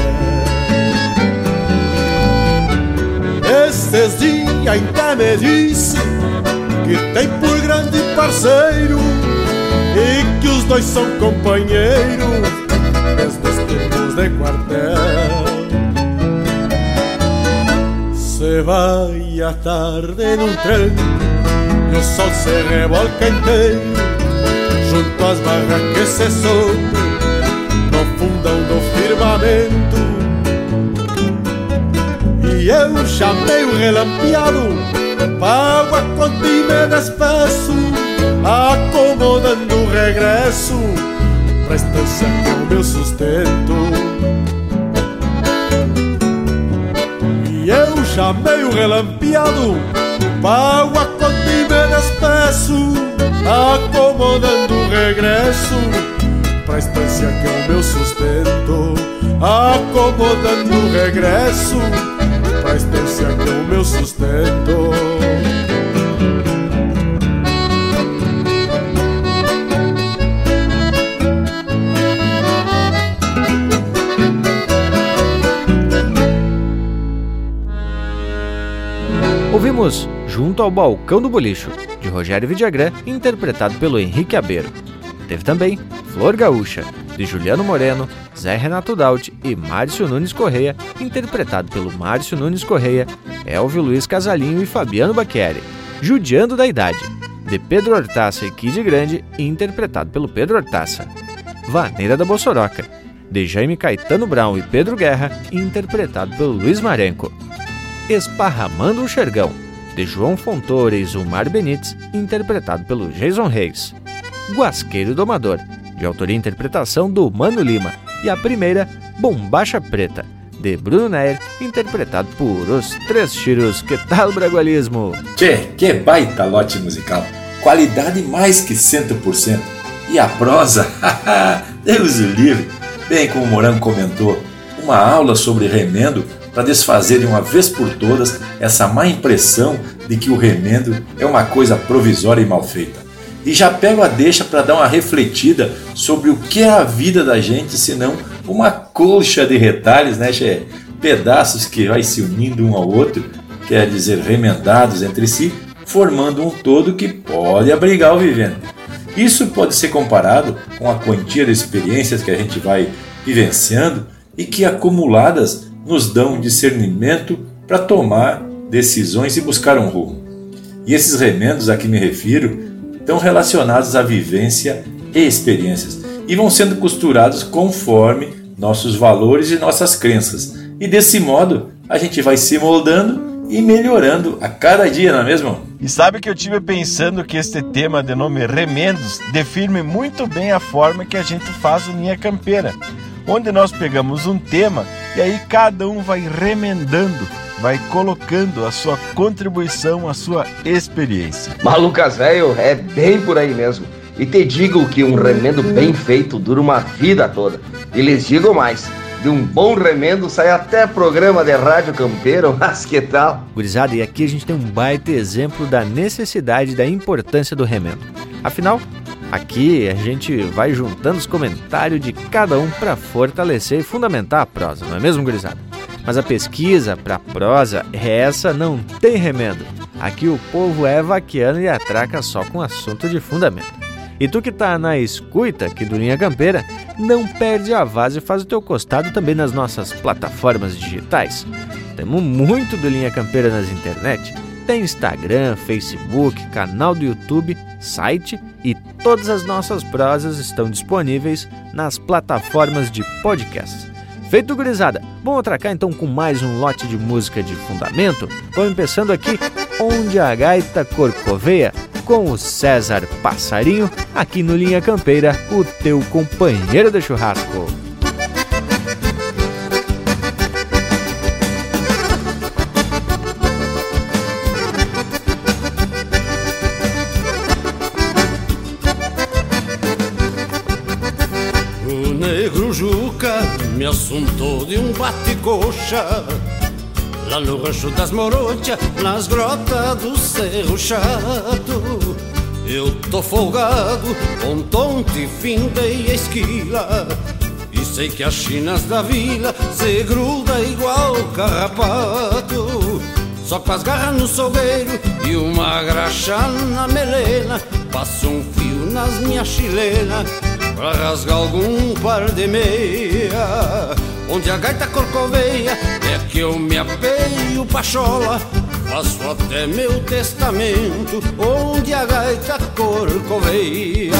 Estes dias ainda me disse Que tem por grande parceiro E que os dois são companheiros Desde os tempos de quartel Se à tarde num trem E o sol se revolca inteiro Junto às barras que se soube No fundão do firmamento. E eu chamei o relampeado Água quando me despeço Acomodando o regresso Pra estância o meu sustento E eu chamei o relampeado. Água quando me despeço Acomodando o regresso. Pra estância que é o meu sustento Acomodando o regresso. Pra estância que é o meu sustento Ouvimos Junto ao Balcão do Bolicho, de Rogério Vidagrã, interpretado pelo Henrique Abeiro. Teve também Flor Gaúcha, de Juliano Moreno, Zé Renato Daut e Márcio Nunes Correia, interpretado pelo Márcio Nunes Correia, Elvio Luiz Casalinho e Fabiano Baqueri. Judiando da Idade, de Pedro Hortaça e Kid Grande, interpretado pelo Pedro Hortaça. Vaneira da Bossoroca, de Jaime Caetano Brown e Pedro Guerra, interpretado pelo Luiz Marenco. Esparramando o Xergão, de João Fontoura e Zumar Benites, interpretado pelo Jason Reis. Guasqueiro Domador, de autoria e interpretação do Mano Lima. E a primeira, Bombacha Preta, de Bruno Neyer, interpretado por Os Três Tiros. Que tal, Bragualismo? Tchê, que baita lote musical. Qualidade mais que 100%. E a prosa? Deus o livre. Bem como o Morango comentou, uma aula sobre remendo para desfazer de uma vez por todas essa má impressão de que o remendo é uma coisa provisória e mal feita. E já pego a deixa para dar uma refletida sobre o que é a vida da gente, senão uma colcha de retalhos, né, che? Pedaços que vai se unindo um ao outro, quer dizer, remendados entre si, formando um todo que pode abrigar o vivente. Isso pode ser comparado com a quantia de experiências que a gente vai vivenciando e que acumuladas nos dão discernimento para tomar decisões e buscar um rumo. E esses remendos a que me refiro estão relacionados à vivência e experiências e vão sendo costurados conforme nossos valores e nossas crenças. E desse modo a gente vai se moldando e melhorando a cada dia, não é mesmo? E sabe que eu tive pensando que este tema de nome Remendos define muito bem a forma que a gente faz o Linha Campeira, onde nós pegamos um tema e aí cada um vai remendando, vai colocando a sua contribuição, a sua experiência. Malucas velho, é bem por aí mesmo. E te digo que um remendo bem feito dura uma vida toda. E lhes digo mais, de um bom remendo sai até programa de rádio campeiro, mas que tal? Gurizada, e aqui a gente tem um baita exemplo da necessidade e da importância do remendo. Afinal, aqui a gente vai juntando os comentários de cada um para fortalecer e fundamentar a prosa, não é mesmo, gurizada? Mas a pesquisa para prosa, essa não tem remendo. Aqui o povo é vaquiano e atraca só com assunto de fundamento. E tu que tá na escuta aqui do Linha Campeira, não perde a vaza e faz o teu costado também nas nossas plataformas digitais. Temos muito do Linha Campeira nas internet. Tem Instagram, Facebook, canal do YouTube, site e todas as nossas prosas estão disponíveis nas plataformas de podcasts. Feito, gurizada? Vamos atracar então com mais um lote de música de fundamento? Vamos começando aqui Onde a Gaita Corcoveia com o César Passarinho, aqui no Linha Campeira, o teu companheiro de churrasco. Me assuntou de um bate-coxa Lá no rancho das Morochas, nas grotas do Cerro Chato Eu tô folgado, com tonte, finta e esquila E sei que as chinas da vila se gruda igual carrapato. Só com as garras no sogueiro e uma graxa na melena Passo um fio nas minhas chilenas Pra rasgar algum par de meia Onde a gaita corcoveia é que eu me apeio pachola Faço até meu testamento onde a gaita corcoveia.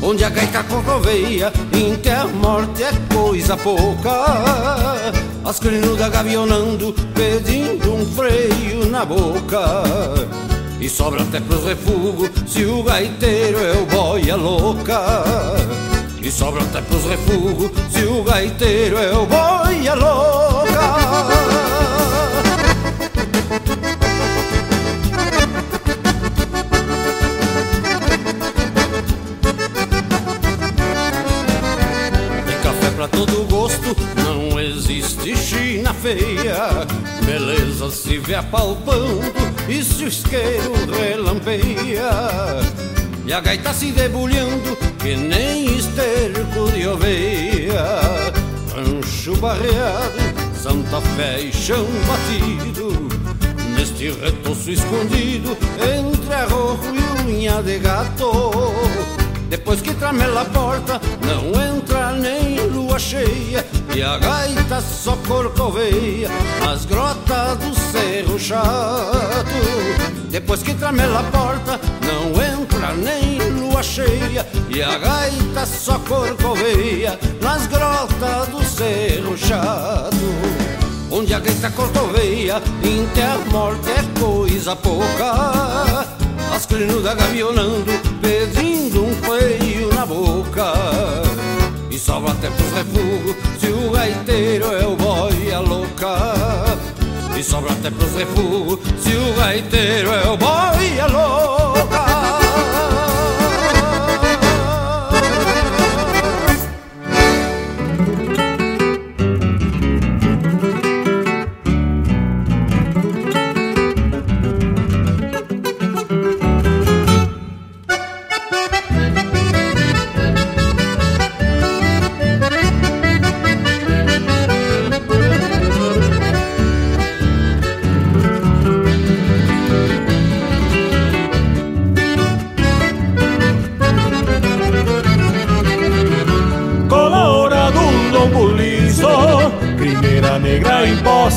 Onde a gaita corcoveia, até a morte é coisa pouca. As crinudas gavionando, pedindo um freio na boca. E sobra até pros refugos se o gaiteiro é o boia louca. E sobra até pros refugos se o gaiteiro é o boia louca. pra todo gosto, não existe Beleza se vê apalpando e se o isqueiro relampeia. E a gaita se debulhando que nem esterco de oveia. Rancho barreado, Santa Fé e chão batido. Neste retoço escondido entre arrojo e unha de gato. Depois que tramela a porta, não entra nem lua cheia E a gaita só corcoveia nas grotas do Cerro Chato. Depois que tramela a porta, não entra nem lua cheia E a gaita só corcoveia nas grotas do Cerro Chato. Onde a gaita corcoveia, até a morte é coisa pouca. As crinudas gavionando, pedindo um feio na boca. E sobra até pros refugos o gaiteiro é o boia louca E sobra até pros refugos se o gaiteiro é o boia louca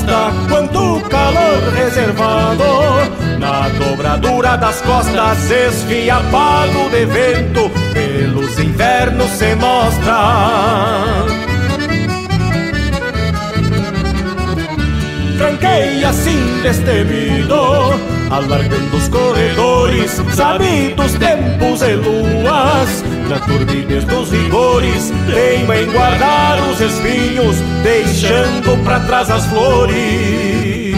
imposta Quanto calor reservado. Na dobradura das costas Esfiapado de vento Pelos invernos se mostra. Tranqueia assim destemido Alargando os corredores Sabidos tempos e luas Na turbidez dos rigores Teima em guardar os espinhos Deixando pra trás as flores.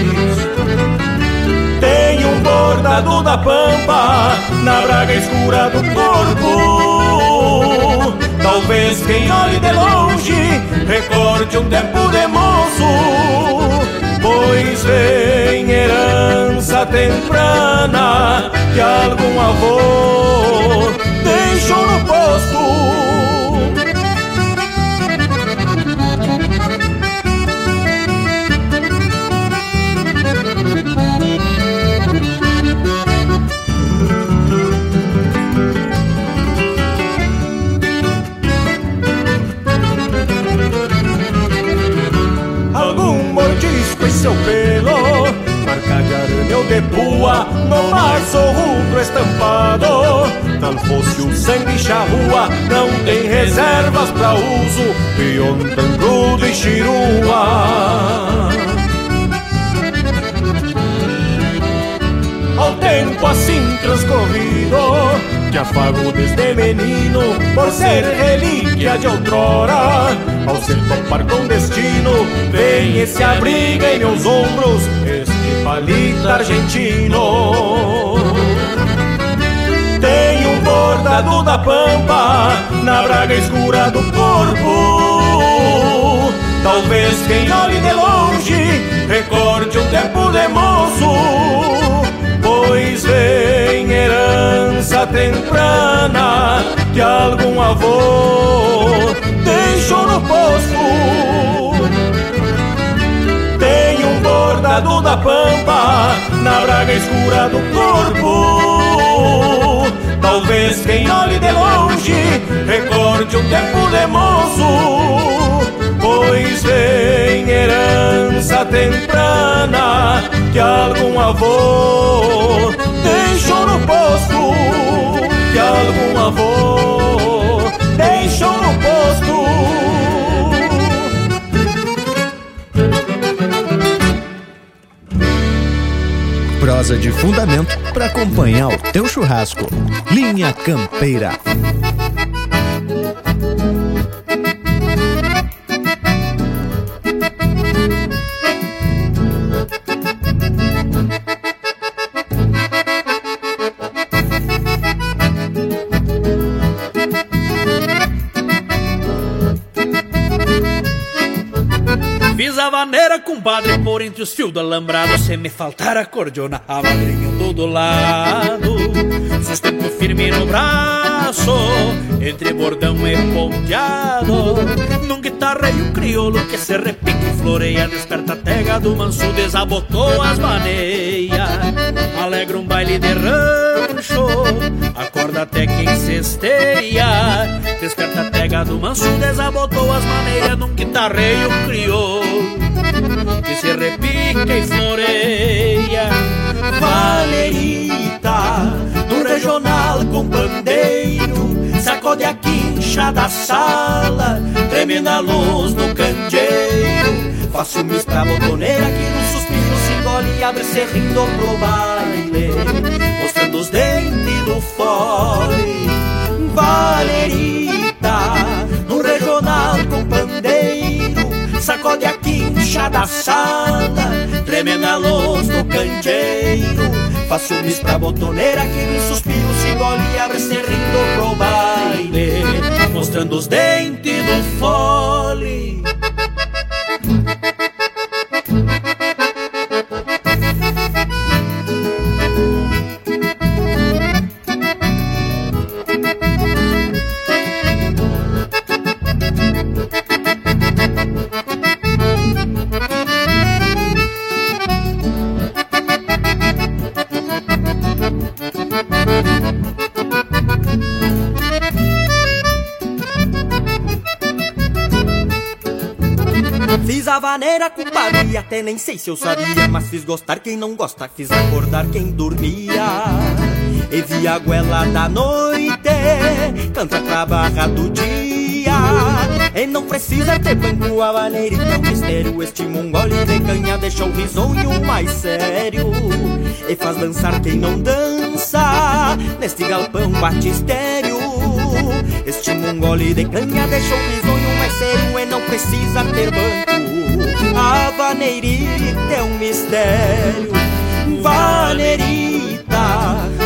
Tem um bordado da pampa Na braga escura do corpo. Talvez quem olhe de longe Recorde um tempo de moço Pois vem herança temprana Que algum avô deixou no posto No março rubro estampado. Tal fosse o sangue charrua Não tem reservas pra uso tangudo e chirua Ao tempo assim transcorrido Que afago desde menino Por ser relíquia de outrora. Ao se topar com destino Vem e se abriga em meus ombros palito argentino. Tem um bordado da pampa Na braga escura do corpo. Talvez quem olhe de longe Recorde um tempo de moço. Pois vem herança temprana Que algum avô deixou no posto da pampa Na braga escura do corpo. Talvez quem olhe de longe Recorde um tempo de moço Pois vem herança temprana que algum avô deixou no posto, que algum avô deixou no posto. De fundamento para acompanhar o teu churrasco. Linha Campeira. Os fios do alambrado. Se me faltar a cordiona, a madrinha do do lado. Sustento firme no braço, entre bordão e ponteado. Num guitarreio crioulo que se repique e floreia. Desperta a tega do manso, desabotou as maneias. Alegra um baile de rancho, acorda até quem cesteia. Desperta a tega do manso, desabotou as maneiras. Num guitarreio crioulo que se repica e floreia. Valerita, no regional com pandeiro, sacode a quincha da sala, treme na luz do candeeiro. Faço mis pra botoneira que no suspiro se engole e abre se rindo pro baile, mostrando os dentes do fole. Valerita, sacode a quincha da sala, treme na luz do candeeiro. Faço mis pra botoneira que me suspiro, se engole e abre se rindo pro baile, mostrando os dentes do fole. Vaneira, compadre, até nem sei se eu sabia Mas fiz gostar quem não gosta, fiz acordar quem dormia. E vi a goela da noite, canta pra barra do dia. E não precisa ter banco, a vaneira e teu mistério. Este mongole de canha deixa o risonho mais sério. E faz dançar quem não dança, neste galpão batistério Este mongole de canha deixa o risonho mais sério E não precisa ter banco. A vaneirita é um mistério. Vaneirita,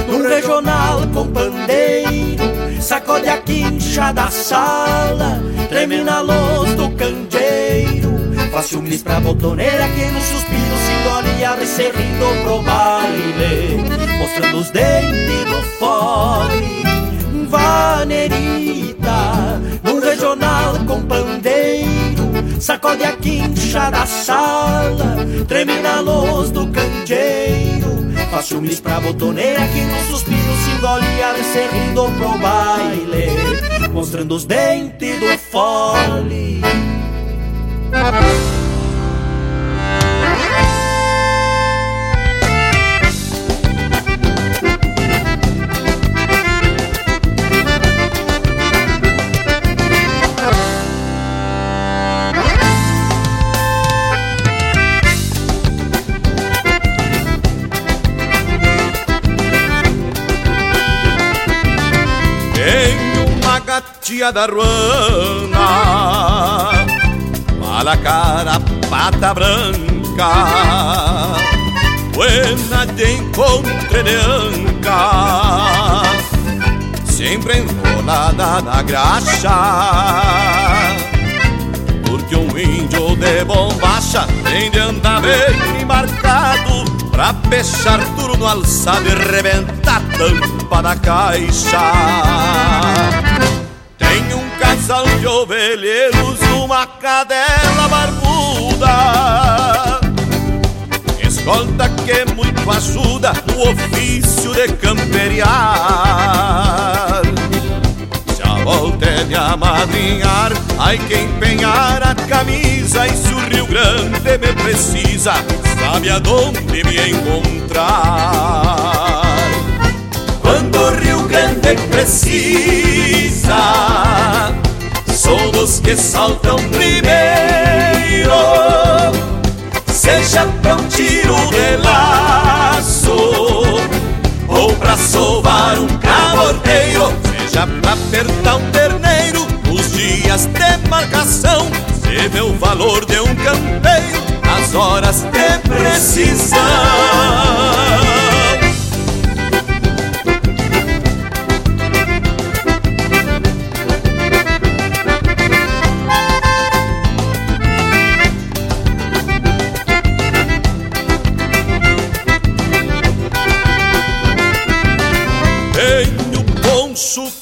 no regional com pandeiro. Sacode a quincha da sala Treme na luz do candeeiro. Faço um pra botoneira que no suspiro se engole e abre se rindo pro baile. Mostrando os dentes do fole Vaneirita, no regional com pandeiro Sacode a quincha da sala, treme na luz do candeeiro. Faço um pra botoneira que no suspiro se engole e rindo pro baile, mostrando os dentes do fole. Gatia da ruana. Mala cara, pata branca. Buena de encontre de anca Sempre enrolada na graxa. Porque um índio de bombacha Tem de andar bem embarcado Pra fechar no alçado e rebentar tampa da caixa casal de ovelheiros, uma cadela barbuda. Escolta que muito ajuda no ofício de camperiar. Se a volta é de amadrinhar, ai que empenhar a camisa. E se o Rio Grande me precisa, sabe aonde me encontrar. Quando o Rio Grande precisa, sou dos que saltam primeiro. Seja pra um tiro de laço ou pra sovar um cabordeiro, seja pra apertar um terneiro nos dias de marcação. Se vê o valor de um campeiro nas horas de precisão.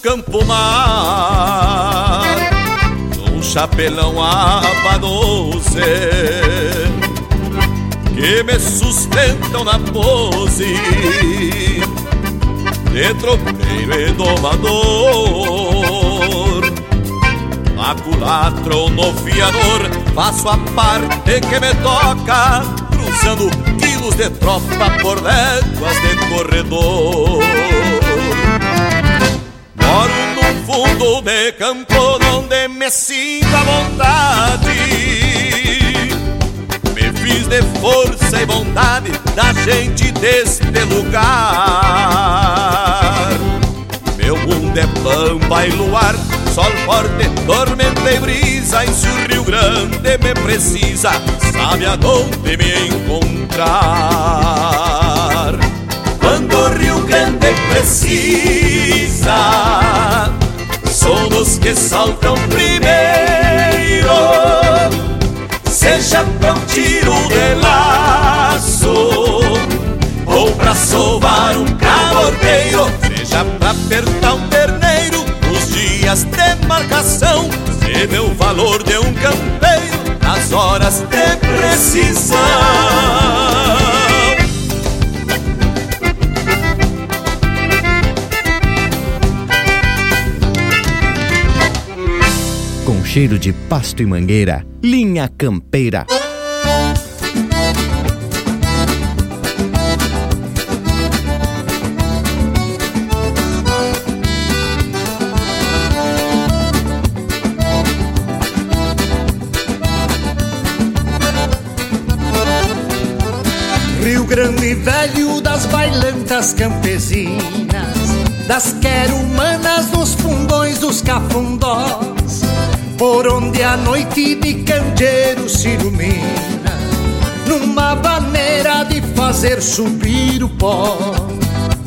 Poncho campo mar. Um chapelão aba doze Que me sustentam na pose De tropeiro e domador. Ou no fiador Faço a parte que me toca Cruzando quilos de tropa por léguas de corredor fundo de campo onde me sinto à vontade. Me fiz de força e bondade da gente deste lugar. Meu mundo é pampa e luar, sol forte, tormenta e brisa. E se o Rio Grande me precisa, sabe aonde me encontrar precisa, somos que saltam primeiro. Seja pra um tiro de laço ou pra sovar um cabordeiro, seja pra apertar um terneiro nos dias de marcação. Se vê o valor de um campeiro nas horas de precisão. Cheiro de pasto e mangueira, linha campeira. Rio Grande Velho das bailantas campesinas, das querumanas nos fundões dos cafundós, por onde a noite de candeeiro se ilumina, numa maneira de fazer subir o pó.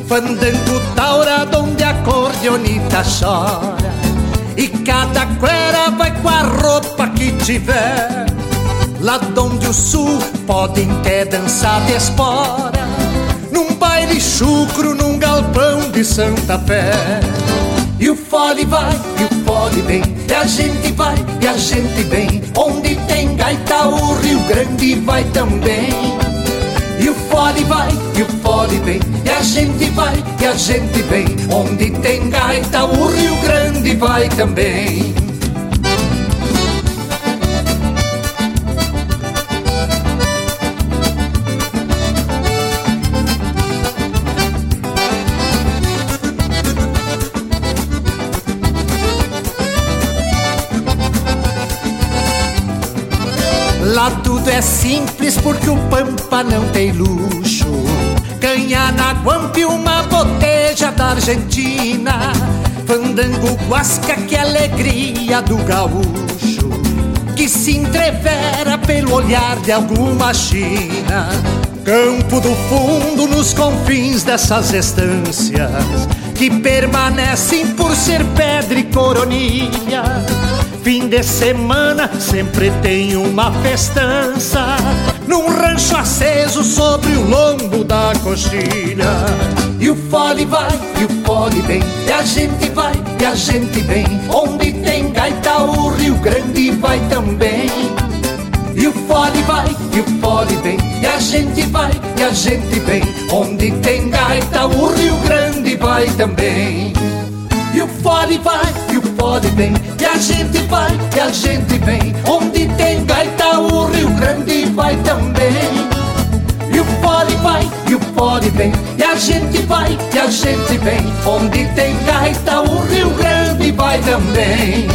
Fandango taura onde a cordeonita chora, e cada quera vai com a roupa que tiver. Lá onde o sul podem até dançar de espora Num baile chucro, num galpão de Santa Fé E o fole vai, e o fole vem E a gente vai, e a gente vem. Onde tem gaita o Rio Grande vai também. E o fole vai, e o fole vem E a gente vai, e a gente vem. Onde tem gaita o Rio Grande vai também tudo é simples porque o Pampa não tem luxo. Ganha na Guampe uma boteja da Argentina. Fandango guasca que alegria do gaúcho. Que se entrevera pelo olhar de alguma China. Campo do fundo nos confins dessas estâncias. Que permanecem por ser pedra e coronilha. Fim de semana sempre tem uma festança. Num rancho aceso sobre o lombo da coxilha. E o fole vai, e o fole vem E a gente vai, e a gente vem. Onde tem gaita o Rio Grande vai também. E o fole vai, e o fole vem E a gente vai, e a gente vem. Onde tem gaita o Rio Grande vai também. E o fole vai, pode bem. E a gente vai, e a gente vem. Onde tem gaita, o Rio Grande vai também. E o pode vai, e o pode vem. E a gente vai, e a gente vem. Onde tem gaita, o Rio Grande vai também.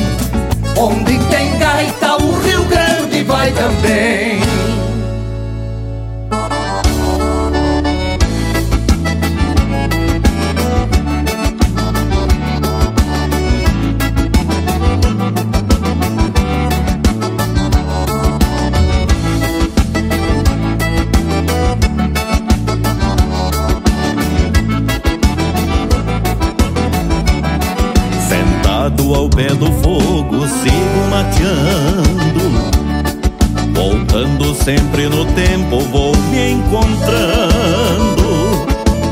Onde tem gaita, o Rio Grande vai também. Sempre no tempo, vou me encontrando.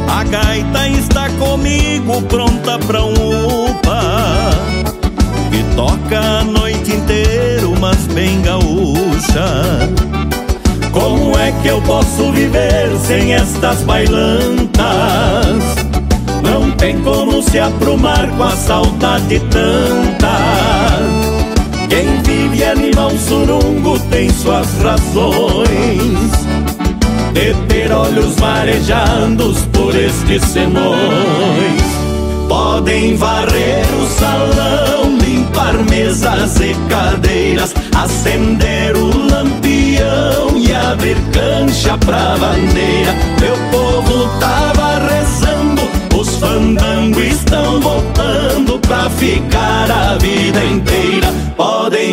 A gaita está comigo, pronta pra um upa. Que toca a noite inteira, mas bem gaúcha. Como é que eu posso viver sem estas bailantas? Não tem como se aprumar com a saudade tanta. Animal surungo tem suas razões de ter olhos marejados por estes senões. Podem varrer o salão, limpar mesas e cadeiras, acender o lampião e abrir cancha pra bandeira. Meu povo tava rezando, os fandangos estão voltando pra ficar a vida inteira.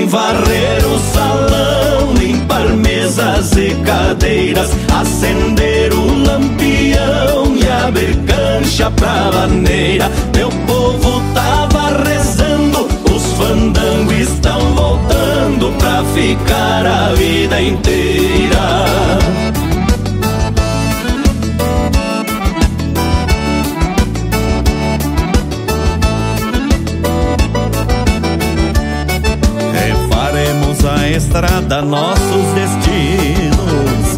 Varrer o salão, limpar mesas e cadeiras, acender o lampião e abrir cancha pra bandeira. Meu povo tava rezando, os fandangos estão voltando pra ficar a vida inteira. Estrada nossos destinos,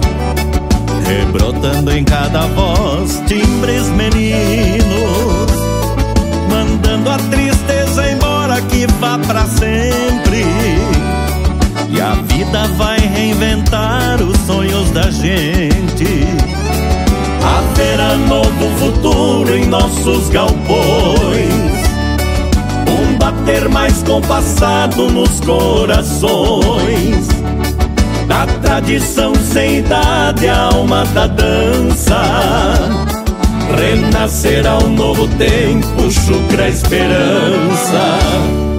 rebrotando em cada voz timbres meninos, mandando a tristeza embora que vá pra sempre. E a vida vai reinventar os sonhos da gente. Haverá novo futuro em nossos galpões bater mais compassado nos corações. Da tradição sem idade, a alma da dança. Renascerá um novo tempo, chucra a esperança.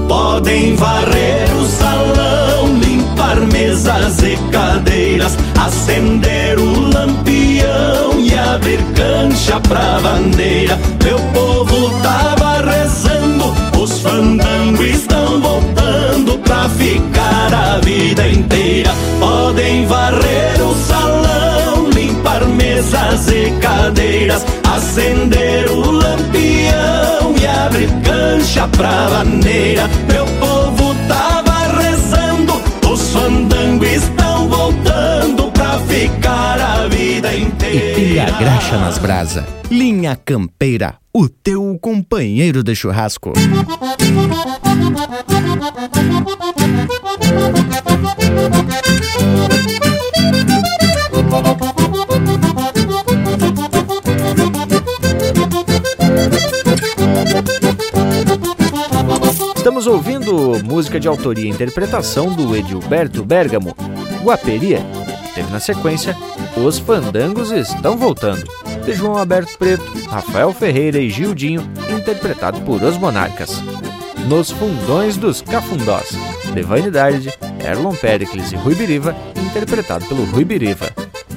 Podem varrer o salão, limpar mesas e cadeiras, acender o lampião e abrir cancha pra bandeira. Meu povo tava rezando, os fandangos estão voltando pra ficar a vida inteira. Podem varrer o salão, limpar mesas e cadeiras, acender o lampião e abrir cancha pra bandeira. Meu E pilha graxa nas brasa. Linha Campeira, o teu companheiro de churrasco. Estamos ouvindo música de autoria e interpretação do Edilberto Bergamo, Guaperia. Teve na sequência Os Fandangos Estão Voltando, de João Alberto Preto, Rafael Ferreira e Gildinho, interpretado por Os Monarcas. Nos Fundões dos Cafundós, de Vanidade, Erlon Pericles e Rui Biriva, interpretado pelo Rui Biriva.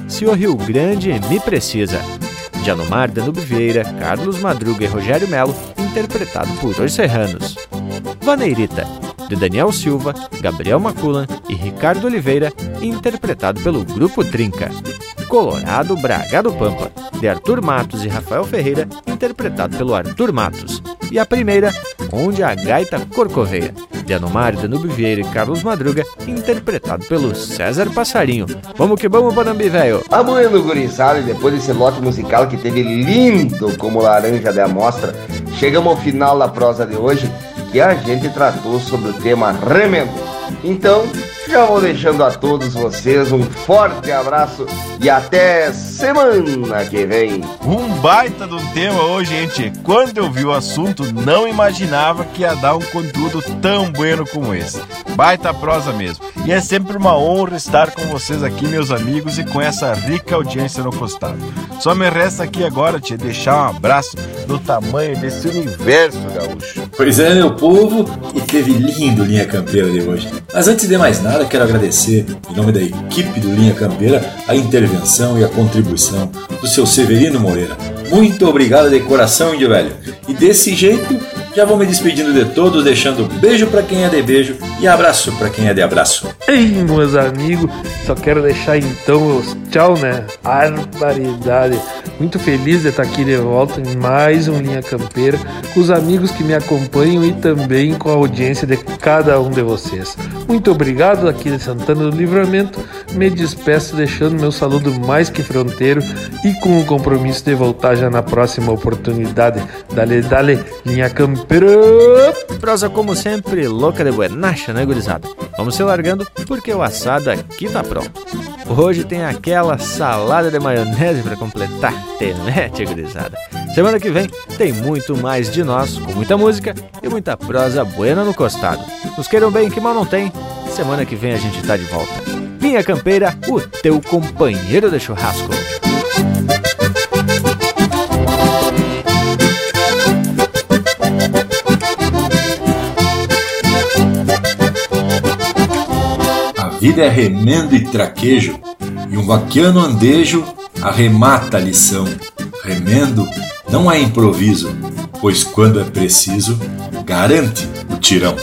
Se o Rio Grande me precisa, de Anomar Danube Vieira, Carlos Madruga e Rogério Melo, interpretado por Os Serranos. Vaneirita, de Daniel Silva, Gabriel Maculan e Ricardo Oliveira, interpretado pelo Grupo Trinca. Colorado Bragado Pampa, de Arthur Matos e Rafael Ferreira, interpretado pelo Arthur Matos. E a primeira, Onde a Gaita Corcoveia, de Anomar Danube Vieira e Carlos Madruga, interpretado pelo César Passarinho. Vamos que vamos, Panambi, velho! Amanhã, gurizada, e depois desse lote musical que teve lindo como laranja de amostra, chegamos ao final da prosa de hoje, que a gente tratou sobre o tema remendo. Então, Já vou deixando a todos vocês um forte abraço e até semana que vem. Um baita um tema hoje, gente. Quando eu vi o assunto, não imaginava que ia dar um conteúdo tão bueno como esse. Baita prosa mesmo. E é sempre uma honra estar com vocês aqui, meus amigos, e com essa rica audiência no costado. Só me resta aqui agora te deixar um abraço do tamanho desse universo gaúcho. Pois é, meu povo, e teve lindo Linha Campeira de hoje. Mas antes de mais nada, quero agradecer, em nome da equipe do Linha Campeira, a intervenção e a contribuição do seu Severino Moreira. Muito obrigado de coração, índio velho. E desse jeito, já vou me despedindo de todos, deixando beijo para quem é de beijo e abraço para quem é de abraço. Ei, meus amigos, só quero deixar então os tchau, né? Barbaridade. Muito feliz de estar aqui de volta em mais um Linha Campeira, com os amigos que me acompanham e também com a audiência de cada um de vocês. Muito obrigado aqui de Santana do Livramento. Me despeço deixando meu saludo mais que fronteiro e com o compromisso de voltar já na próxima oportunidade. Dale, dale, Linha Campeira. Prosa como sempre, louca de buenacha, né, gurizada? Vamos se largando porque o assado aqui tá pronto. Hoje tem aquela salada de maionese para completar. Temete, gurizada. Semana que vem tem muito mais de nós, com muita música e muita prosa buena no costado. Nos queiram bem, que mal não tem. Semana que vem a gente tá de volta. Linha Campeira, o teu companheiro de churrasco. Vida é remendo e traquejo, e um vaquiano andejo arremata a lição. Remendo não é improviso, pois quando é preciso, garante o tirão.